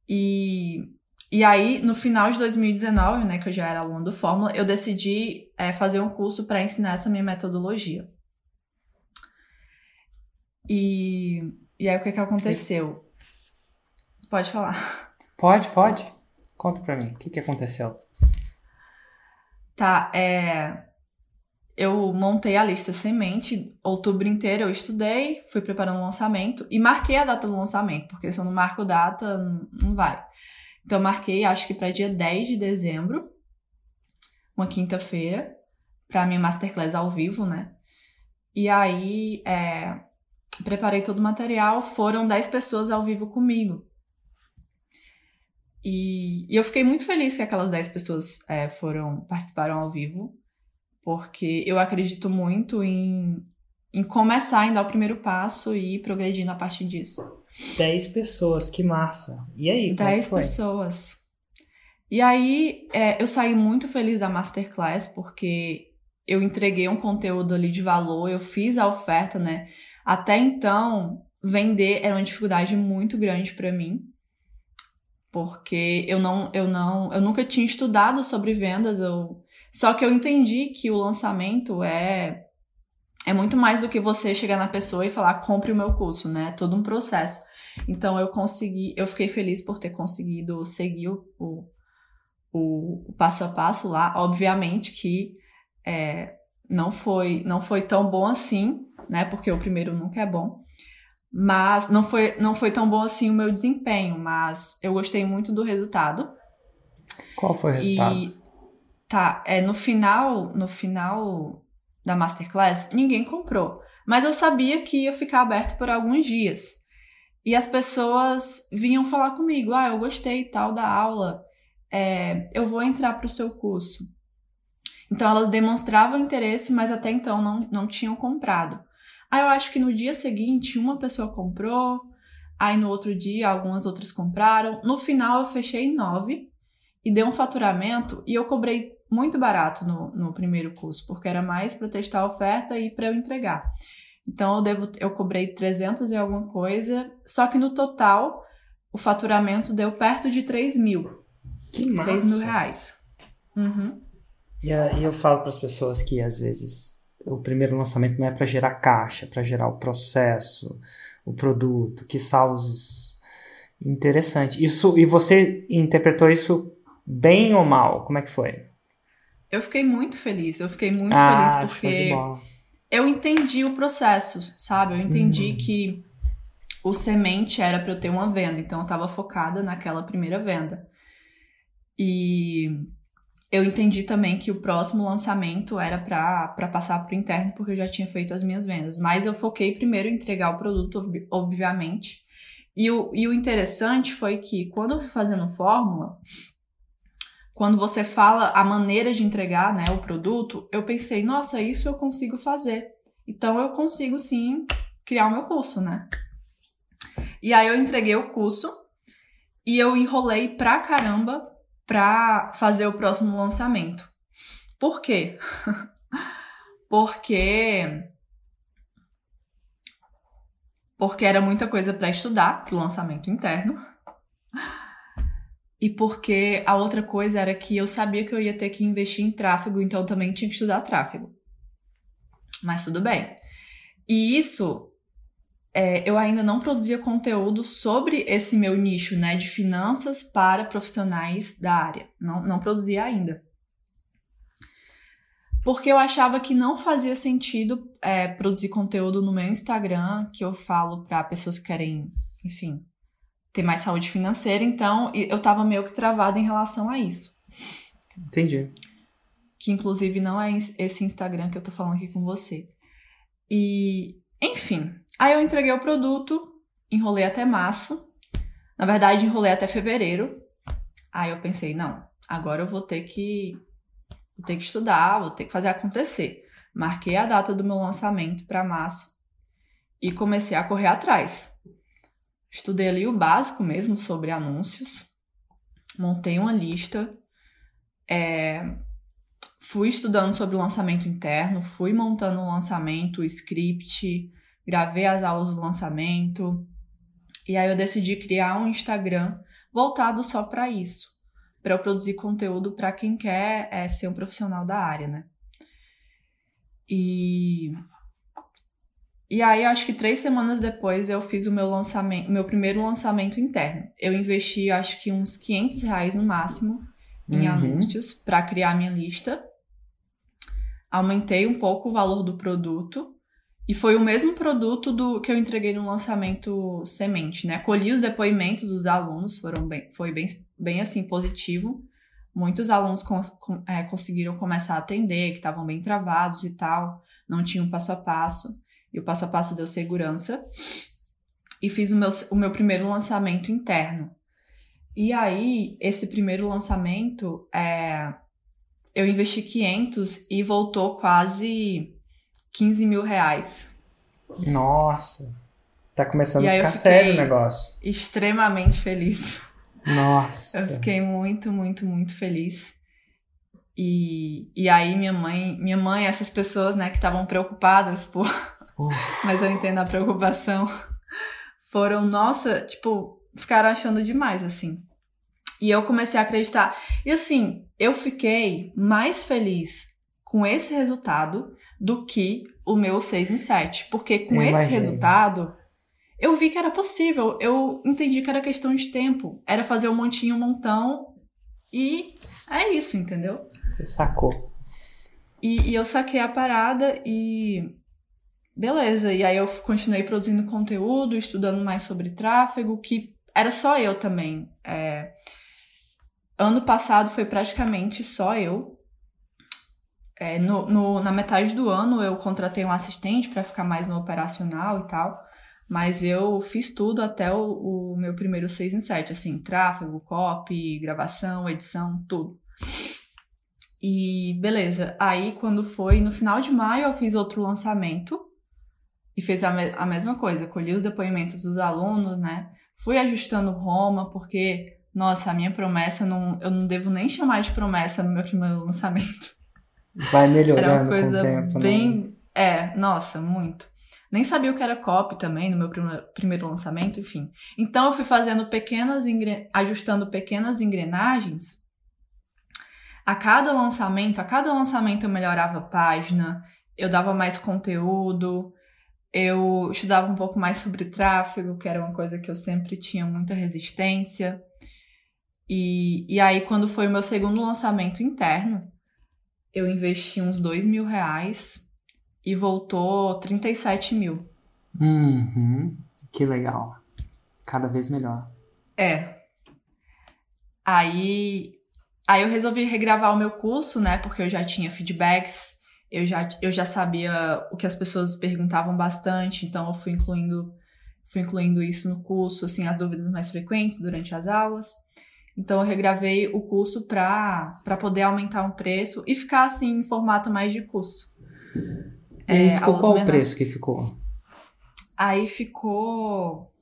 E, e aí, no final de 2019, né, que eu já era aluno do Fórmula, eu decidi é, fazer um curso para ensinar essa minha metodologia. E, e aí o que que aconteceu? Pode falar.
Pode, pode. Conta pra mim, o que que aconteceu?
Tá, é... Eu montei a lista semente, outubro inteiro eu estudei, fui preparando o lançamento e marquei a data do lançamento, porque se eu não marco data, não vai. Então eu marquei, acho que para dia 10 de dezembro, uma quinta-feira, para minha masterclass ao vivo, né? E aí, é, preparei todo o material, foram 10 pessoas ao vivo comigo. E, e eu fiquei muito feliz que aquelas 10 pessoas é, foram participaram ao vivo, porque eu acredito muito em, em começar, em dar o primeiro passo e ir progredindo a partir disso.
10 pessoas, que massa. E aí?
10 pessoas. E aí, é, eu saí muito feliz da Masterclass, porque eu entreguei um conteúdo ali de valor, eu fiz a oferta, né? Até então, vender era uma dificuldade muito grande para mim, porque eu não, eu não, eu nunca tinha estudado sobre vendas, eu só que eu entendi que o lançamento é é muito mais do que você chegar na pessoa e falar compre o meu curso, né? É todo um processo. Então eu consegui, eu fiquei feliz por ter conseguido seguir o, o, o passo a passo lá. Obviamente que é, não foi não foi tão bom assim, né? Porque o primeiro nunca é bom. Mas não foi, não foi tão bom assim o meu desempenho, mas eu gostei muito do resultado.
Qual foi o resultado? E,
tá, é, no final, no final da masterclass, ninguém comprou. Mas eu sabia que ia ficar aberto por alguns dias. E as pessoas vinham falar comigo: ah, eu gostei tal da aula, é, eu vou entrar para o seu curso. Então elas demonstravam interesse, mas até então não, não tinham comprado. Aí eu acho que no dia seguinte uma pessoa comprou, aí no outro dia algumas outras compraram. No final eu fechei nove e deu um faturamento e eu cobrei muito barato no, no primeiro curso, porque era mais para testar a oferta e para eu entregar. Então eu, devo, eu cobrei 300 e alguma coisa, só que no total o faturamento deu perto de 3 mil.
Que massa!
3 mil reais. Uhum.
E, e eu falo para as pessoas que às vezes o primeiro lançamento não é para gerar caixa, é para gerar o processo, o produto, que salvos interessante. Isso e você interpretou isso bem ou mal? Como é que foi?
Eu fiquei muito feliz. Eu fiquei muito ah, feliz porque eu entendi o processo, sabe? Eu entendi uhum. que o semente era para eu ter uma venda, então eu estava focada naquela primeira venda. E eu entendi também que o próximo lançamento era para passar para o interno, porque eu já tinha feito as minhas vendas. Mas eu foquei primeiro em entregar o produto, ob obviamente. E o, e o interessante foi que quando eu fui fazendo fórmula, quando você fala a maneira de entregar né, o produto, eu pensei, nossa, isso eu consigo fazer. Então eu consigo sim criar o meu curso, né? E aí eu entreguei o curso e eu enrolei pra caramba para fazer o próximo lançamento. Por quê? porque porque era muita coisa para estudar para o lançamento interno. E porque a outra coisa era que eu sabia que eu ia ter que investir em tráfego, então eu também tinha que estudar tráfego. Mas tudo bem. E isso é, eu ainda não produzia conteúdo sobre esse meu nicho, né, de finanças para profissionais da área. Não, não produzia ainda. Porque eu achava que não fazia sentido é, produzir conteúdo no meu Instagram, que eu falo para pessoas que querem, enfim, ter mais saúde financeira. Então, eu tava meio que travada em relação a isso.
Entendi.
Que inclusive não é esse Instagram que eu tô falando aqui com você. E, enfim, Aí eu entreguei o produto, enrolei até março. Na verdade, enrolei até fevereiro. Aí eu pensei, não, agora eu vou ter que vou ter que estudar, vou ter que fazer acontecer. Marquei a data do meu lançamento para março. e comecei a correr atrás. Estudei ali o básico mesmo sobre anúncios, montei uma lista, é, fui estudando sobre o lançamento interno, fui montando o lançamento, o script, gravei as aulas do lançamento, e aí eu decidi criar um Instagram voltado só para isso, para eu produzir conteúdo para quem quer é, ser um profissional da área, né? E e aí, acho que três semanas depois, eu fiz o meu lançamento, meu primeiro lançamento interno. Eu investi, acho que uns 500 reais no máximo em uhum. anúncios para criar minha lista. Aumentei um pouco o valor do produto. E foi o mesmo produto do que eu entreguei no lançamento semente, né? Colhi os depoimentos dos alunos, foram bem, foi bem, bem assim positivo. Muitos alunos com, com, é, conseguiram começar a atender, que estavam bem travados e tal, não tinham passo a passo e o passo a passo deu segurança. E fiz o meu, o meu primeiro lançamento interno. E aí, esse primeiro lançamento, é, eu investi 500 e voltou quase 15 mil reais.
Nossa! Tá começando a ficar sério o negócio.
Extremamente feliz.
Nossa!
Eu fiquei muito, muito, muito feliz. E, e aí minha mãe, minha mãe, essas pessoas, né, que estavam preocupadas por mas eu entendo a preocupação. Foram, nossa, tipo, ficaram achando demais, assim. E eu comecei a acreditar. E assim, eu fiquei mais feliz com esse resultado do que o meu 6 em 7. Porque com eu esse imagino. resultado, eu vi que era possível. Eu entendi que era questão de tempo. Era fazer um montinho, um montão. E é isso, entendeu?
Você sacou.
E, e eu saquei a parada e beleza. E aí eu continuei produzindo conteúdo, estudando mais sobre tráfego, que era só eu também. É... Ano passado foi praticamente só eu. É, no, no, na metade do ano eu contratei um assistente para ficar mais no operacional e tal. Mas eu fiz tudo até o, o meu primeiro 6 em 7, assim, tráfego, copy, gravação, edição, tudo. E beleza, aí quando foi no final de maio eu fiz outro lançamento e fez a, me a mesma coisa, colhi os depoimentos dos alunos, né? Fui ajustando Roma, porque, nossa, a minha promessa, não, eu não devo nem chamar de promessa no meu primeiro lançamento.
Vai melhorando era uma coisa com o tempo,
né? bem, né? É, nossa, muito. Nem sabia o que era copy também no meu primeiro lançamento, enfim. Então eu fui fazendo pequenas, ajustando pequenas engrenagens. A cada lançamento, a cada lançamento eu melhorava a página, eu dava mais conteúdo, eu estudava um pouco mais sobre tráfego, que era uma coisa que eu sempre tinha muita resistência. E, e aí, quando foi o meu segundo lançamento interno, eu investi uns dois mil reais e voltou 37 mil.
Uhum. Que legal. Cada vez melhor.
É. Aí, aí eu resolvi regravar o meu curso, né? Porque eu já tinha feedbacks eu já, eu já sabia o que as pessoas perguntavam bastante, então eu fui incluindo, fui incluindo isso no curso, assim, as dúvidas mais frequentes durante as aulas. Então eu regravei o curso para poder aumentar o preço e ficar assim em formato mais de curso.
E é, ficou qual o preço que ficou?
Aí ficou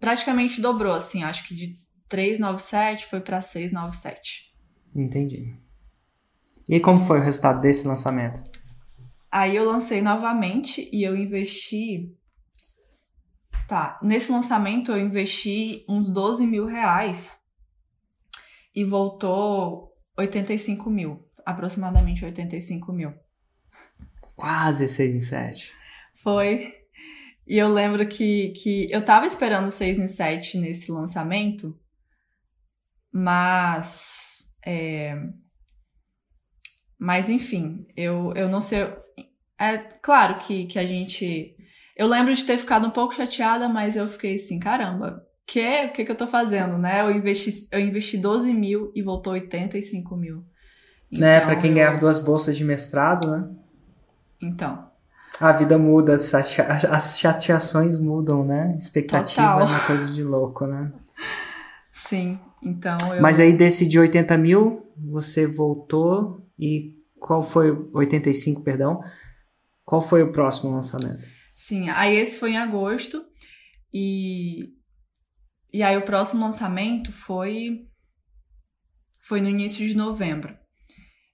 praticamente dobrou assim, acho que de 397 foi para 697.
Entendi. E como foi o resultado desse lançamento?
Aí eu lancei novamente e eu investi. Tá, nesse lançamento eu investi uns 12 mil reais e voltou 85 mil, aproximadamente 85 mil.
Quase 6 em 7.
Foi. E eu lembro que, que eu tava esperando 6 em 7 nesse lançamento, mas. É, mas enfim, eu, eu não sei. É claro que, que a gente. Eu lembro de ter ficado um pouco chateada, mas eu fiquei assim, caramba, que, o que, que eu tô fazendo, né? Eu investi, eu investi 12 mil e voltou 85 mil.
Então, né, pra quem eu... ganhava duas bolsas de mestrado, né?
Então.
A vida muda, as chateações mudam, né? Expectativa Total. é uma coisa de louco, né?
Sim, então eu...
Mas aí desse de 80 mil, você voltou e qual foi 85, perdão? Qual foi o próximo lançamento?
Sim, aí esse foi em agosto e e aí o próximo lançamento foi foi no início de novembro.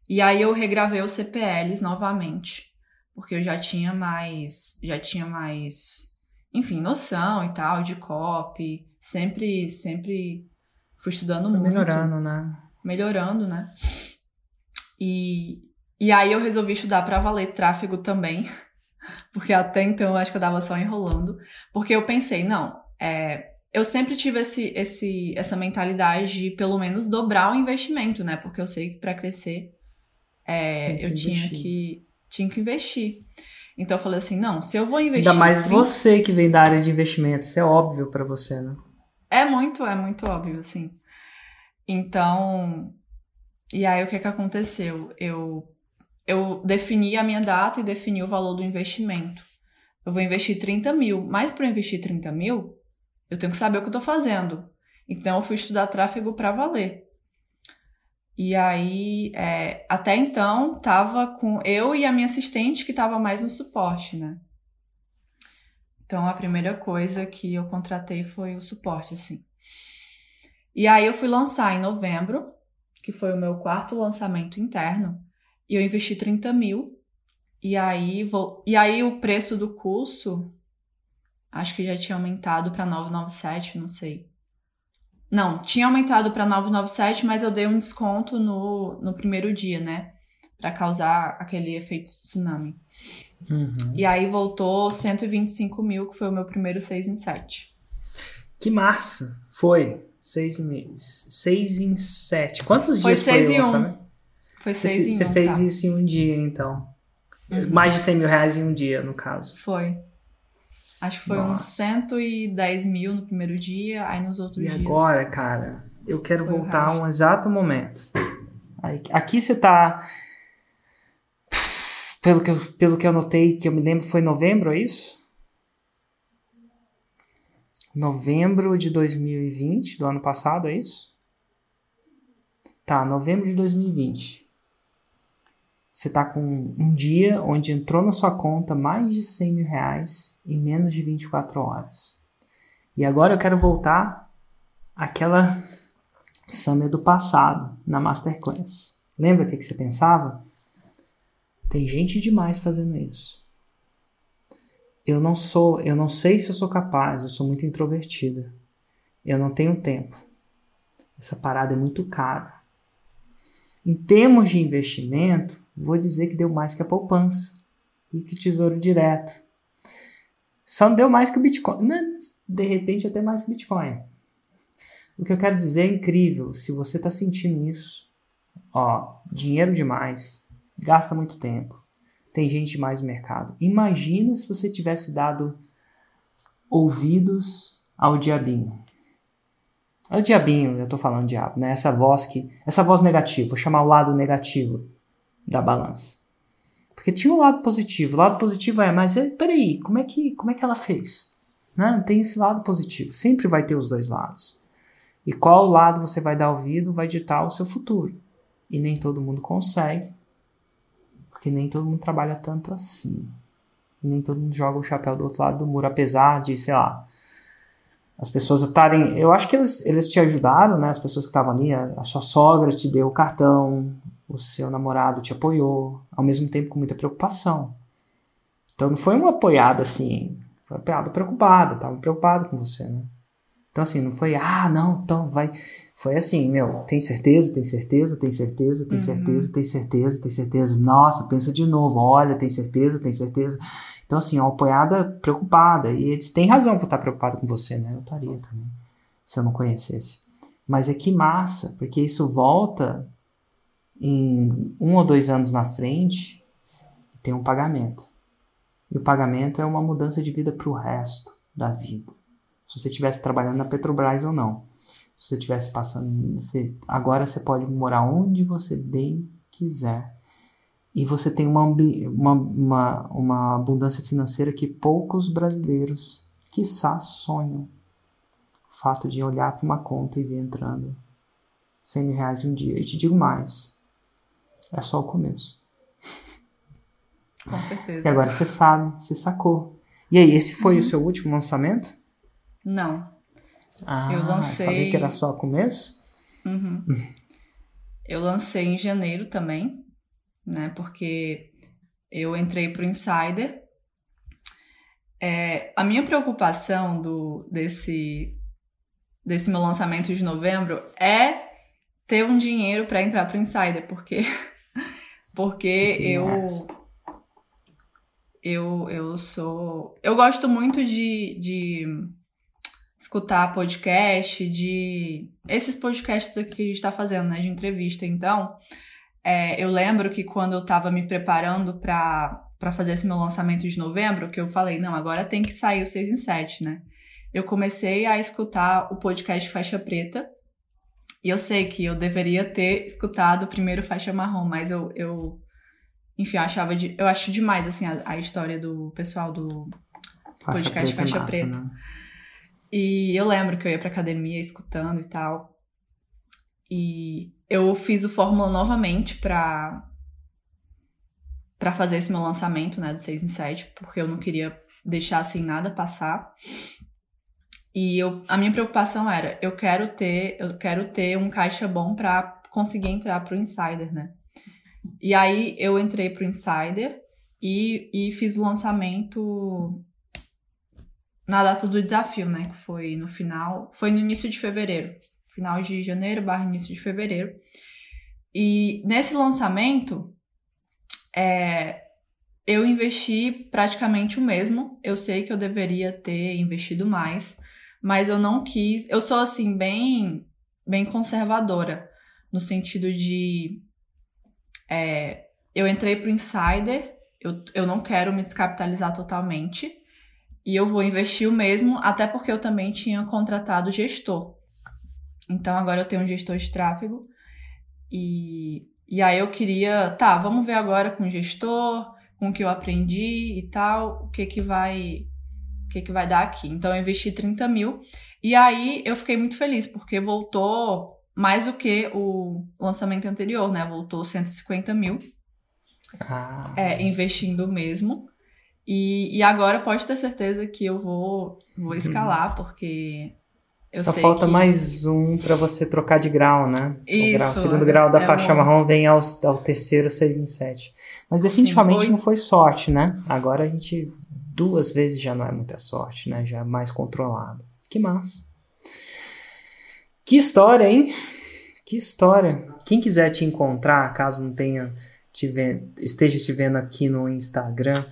E aí eu regravei os CPLs novamente, porque eu já tinha mais, já tinha mais, enfim, noção e tal de copy, sempre sempre fui estudando
Foi
muito,
melhorando, né?
melhorando, né? E e aí eu resolvi estudar para valer tráfego também, porque até então eu acho que eu tava só enrolando, porque eu pensei, não, é, eu sempre tive esse, esse, essa mentalidade de pelo menos dobrar o investimento, né? Porque eu sei que para crescer é,
que
eu tinha que, tinha que investir. Então eu falei assim, não, se eu vou investir.
Ainda mais
30
você que vem da área de investimento, isso é óbvio pra você, né?
É muito, é muito óbvio, assim. Então, e aí o que que aconteceu? Eu, eu defini a minha data e defini o valor do investimento. Eu vou investir 30 mil, mas para investir 30 mil, eu tenho que saber o que eu tô fazendo. Então eu fui estudar tráfego para valer. E aí, é, até então, tava com eu e a minha assistente que tava mais no suporte, né? Então a primeira coisa que eu contratei foi o suporte, assim. E aí eu fui lançar em novembro, que foi o meu quarto lançamento interno, e eu investi 30 mil. E aí, vou... e aí o preço do curso, acho que já tinha aumentado para 997, não sei. Não, tinha aumentado para 997, mas eu dei um desconto no, no primeiro dia, né? Para causar aquele efeito tsunami.
Uhum.
E aí voltou 125 mil, que foi o meu primeiro 6 em 7.
Que massa! Foi. Seis em, seis em sete. Quantos
Foi
dias
seis
foi
em
o
um. Foi
Você,
6
fe-
em
você
1,
fez
tá?
isso em um dia, então.
Uhum.
Mais de 100 mil reais em um dia, no caso.
Foi. Acho que foi uns
Nossa.
110 mil no primeiro dia, aí nos outros
E
dias.
agora, cara, eu quero
Foi
voltar a um exato momento. Aqui você tá. Pelo que, eu, pelo que eu notei, que eu me lembro, foi novembro, é isso? Novembro de 2020, do ano passado, é isso? Tá, novembro de 2020. Você tá com um dia onde entrou na sua conta mais de 100 mil reais em menos de 24 horas. E agora eu quero voltar àquela Summer do passado, na Masterclass. Lembra o que, que você pensava? Tem gente demais fazendo isso. Eu não sou, eu não sei se eu sou capaz, eu sou muito introvertida. Eu não tenho tempo. Essa parada é muito cara. Em termos de investimento, vou dizer que deu mais que a poupança e que tesouro direto. Só não deu mais que o Bitcoin. Né? De repente, até mais que o Bitcoin. O que eu quero dizer é incrível. Se você está sentindo isso, ó, dinheiro demais, gasta muito tempo, tem gente demais no mercado. Imagina se você tivesse dado ouvidos ao diabinho. O diabinho, eu tô falando diabo, né? Essa voz que, essa voz negativa, vou chamar o lado negativo da balança. Porque tinha um lado positivo. O lado positivo é, mas é, peraí, como é que, como é que ela fez? Né? Tem esse lado positivo. Sempre vai ter os dois lados. E qual lado você vai dar ouvido vai ditar o seu futuro. E nem todo mundo consegue, porque nem todo mundo trabalha tanto assim. E nem todo mundo joga o chapéu do outro lado do muro, apesar de, sei lá, as pessoas estarem. Eu acho que eles, eles te ajudaram, né? As pessoas que estavam ali, a, a sua sogra te deu o cartão, o seu namorado te apoiou, ao mesmo tempo com muita preocupação. Então não foi uma apoiada assim, foi uma apoiada preocupada, tava preocupado com você, né? Então assim, não foi, ah, não, então vai. Foi assim, meu, tem certeza, tem certeza, tem certeza, tem
Uhum.
certeza, tem certeza, tem certeza. Nossa, pensa de novo, olha, tem certeza, tem certeza. Então, assim, é uma apoiada preocupada. E eles têm razão por estar preocupado com você, né? Eu estaria também, se eu não conhecesse. Mas é que massa, porque isso volta em um ou dois anos na frente tem um pagamento. E o pagamento é uma mudança de vida para o resto da vida. Se você estivesse trabalhando na Petrobras ou não. Se você estivesse passando. Agora você pode morar onde você bem quiser. E você tem uma, uma, uma, uma abundância financeira que poucos brasileiros, quiçá, sonham. O fato de olhar para uma conta e ver entrando 100 mil reais em um dia. E te digo mais: é só o começo.
Com certeza.
E agora você sabe, você sacou. E aí, esse foi uhum. o seu último lançamento?
Não.
Ah, eu lancei. Falei que era só começo?
Uhum. eu lancei em janeiro também, né? Porque eu entrei pro Insider. É, a minha preocupação do, desse, desse meu lançamento de novembro é ter um dinheiro para entrar pro Insider, porque porque eu eu eu sou eu gosto muito de, de escutar podcast, de esses podcasts aqui que a gente está fazendo, né, de entrevista. Então, é, eu lembro que quando eu estava me preparando para para fazer esse meu lançamento de novembro, que eu falei, não, agora tem que sair o 6 em 7, né? Eu comecei a escutar o podcast Faixa Preta, e eu sei que eu deveria ter escutado o primeiro faixa marrom, mas eu, eu enfim, eu achava de, eu acho demais assim a, a história do pessoal do faixa podcast preta Faixa massa, Preta. Né? E eu lembro que eu ia pra academia escutando e tal. E eu fiz o Fórmula novamente pra para fazer esse meu lançamento, né, do 6 em 7, porque eu não queria deixar assim nada passar. E eu, a minha preocupação era, eu quero ter, eu quero ter um caixa bom para conseguir entrar pro Insider, né? E aí eu entrei pro Insider e, e fiz o lançamento na data do desafio, né? Que foi no final, foi no início de fevereiro, final de janeiro barra início de fevereiro. E nesse lançamento, é, eu investi praticamente o mesmo. Eu sei que eu deveria ter investido mais, mas eu não quis. Eu sou assim bem bem conservadora no sentido de é, eu entrei pro insider, eu, eu não quero me descapitalizar totalmente e eu vou investir o mesmo, até porque eu também tinha contratado gestor. Então agora eu tenho um gestor de tráfego e, e aí eu queria, tá, vamos ver agora com o gestor, com o que eu aprendi e tal, o que que vai que, que vai dar aqui. Então eu investi 30 mil. E aí eu fiquei muito feliz, porque voltou mais do que o lançamento anterior, né? Voltou 150 mil. Ah. É, investindo mesmo. E, e agora pode ter certeza que eu vou, vou escalar, porque eu
Só falta que... mais um para você trocar de grau, né? Isso, o, grau, o segundo grau da é faixa bom. marrom vem ao, ao terceiro 6 em 7. Mas definitivamente Sim, foi... não foi sorte, né? Agora a gente duas vezes já não é muita sorte, né? Já é mais controlado. Que massa. Que história, hein? Que história. Quem quiser te encontrar, caso não tenha te vendo, esteja te vendo aqui no Instagram,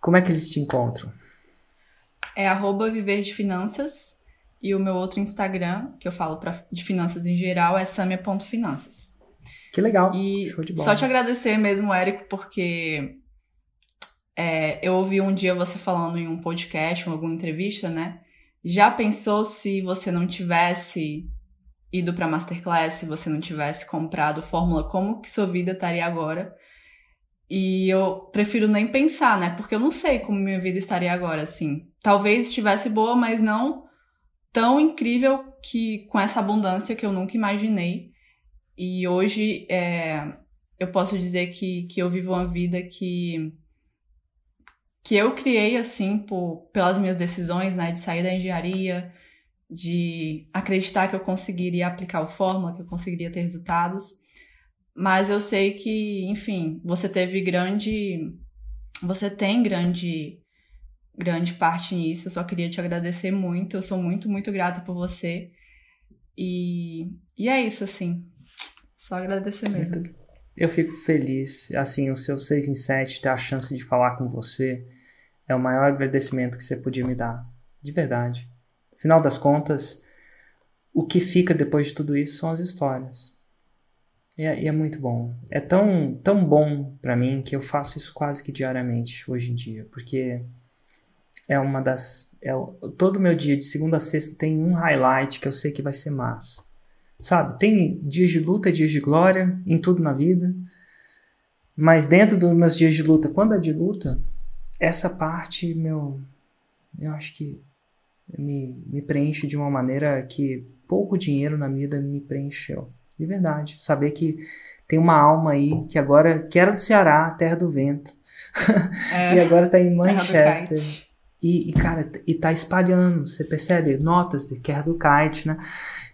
como é que eles te encontram?
É arroba viver de finanças e o meu outro Instagram, que eu falo pra, de finanças em geral, é samia.finanças.
Que legal.
E só te agradecer mesmo, Érico, porque é, eu ouvi um dia você falando em um podcast, em alguma entrevista, né? Já pensou se você não tivesse ido para masterclass, se você não tivesse comprado fórmula, como que sua vida estaria agora? E eu prefiro nem pensar, né? Porque eu não sei como minha vida estaria agora, assim. Talvez estivesse boa, mas não tão incrível que com essa abundância que eu nunca imaginei. E hoje é, eu posso dizer que, que eu vivo uma vida que que eu criei assim por, pelas minhas decisões, né, de sair da engenharia, de acreditar que eu conseguiria aplicar o fórmula, que eu conseguiria ter resultados. Mas eu sei que, enfim, você teve grande você tem grande grande parte nisso. Eu só queria te agradecer muito. Eu sou muito, muito grata por você. E, e é isso, assim. Só agradecer mesmo.
Eu fico feliz. Assim, o seu 6 em 7, ter a chance de falar com você, é o maior agradecimento que você podia me dar. De verdade. Final das contas, o que fica depois de tudo isso são as histórias. E é, e é muito bom. É tão, tão bom para mim que eu faço isso quase que diariamente hoje em dia, porque é uma das. É, todo meu dia, de segunda a sexta, tem um highlight que eu sei que vai ser massa. Sabe? Tem dias de luta, dias de glória, em tudo na vida. Mas dentro dos meus dias de luta, quando é de luta, essa parte, meu, eu acho que me, me preenche de uma maneira que pouco dinheiro na vida me preencheu. De verdade. Saber que tem uma alma aí que agora quero do Ceará, terra do vento. É, e agora tá em Manchester. E, e, cara, e tá espalhando, você percebe? Notas de Kerr do Kite, né?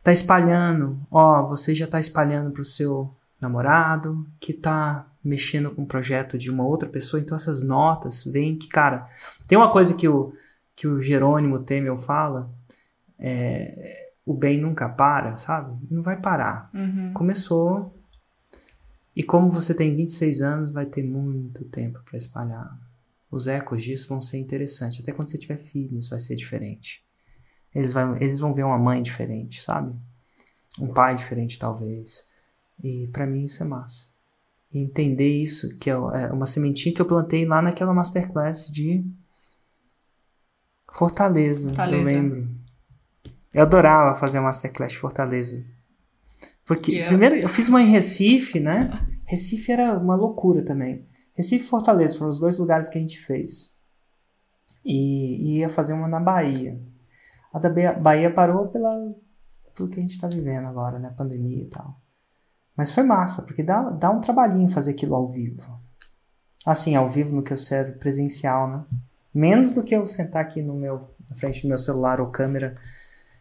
Tá espalhando, ó, você já tá espalhando pro seu namorado, que tá mexendo com um projeto de uma outra pessoa, então essas notas vêm que, cara, tem uma coisa que o, que o Jerônimo Temel fala, é, o bem nunca para, sabe? Não vai parar.
Uhum.
Começou, e como você tem 26 anos, vai ter muito tempo para espalhar. Os ecos disso vão ser interessantes. Até quando você tiver filhos, vai ser diferente. Eles, vai, eles vão ver uma mãe diferente, sabe? Um pai diferente, talvez. E para mim isso é massa. E entender isso, que é, é uma sementinha que eu plantei lá naquela masterclass de Fortaleza, Fortaleza. eu lembro. Eu adorava fazer uma masterclass de Fortaleza. Porque, yeah. primeiro, eu fiz uma em Recife, né? Recife era uma loucura também. Recife e Fortaleza foram os dois lugares que a gente fez. E, e ia fazer uma na Bahia. A da Bahia parou pela, pelo que a gente está vivendo agora, né? Pandemia e tal. Mas foi massa, porque dá, dá um trabalhinho fazer aquilo ao vivo. Assim, ao vivo no que eu sei presencial, né? Menos do que eu sentar aqui no meu, na frente do meu celular ou câmera.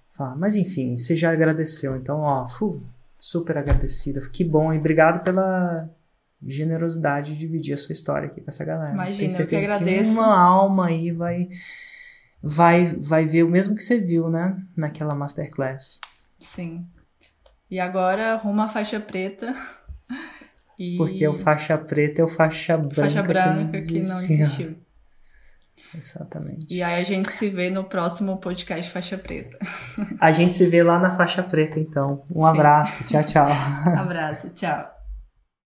Falar. Mas enfim, você já agradeceu. Então, ó, fu, super agradecida. Que bom e obrigado pela generosidade de dividir a sua história aqui com essa galera.
Imagina, eu que agradeço.
Que uma alma aí vai vai vai ver o mesmo que você viu, né, naquela masterclass.
Sim. E agora rumo à faixa preta.
E... Porque o faixa preta é o faixa branca,
faixa branca que não existiu. Que não existiu.
Exatamente.
E aí a gente se vê no próximo podcast Faixa Preta.
A gente se vê lá na Faixa Preta, então. Um Sim. abraço. Tchau, tchau.
abraço. Tchau.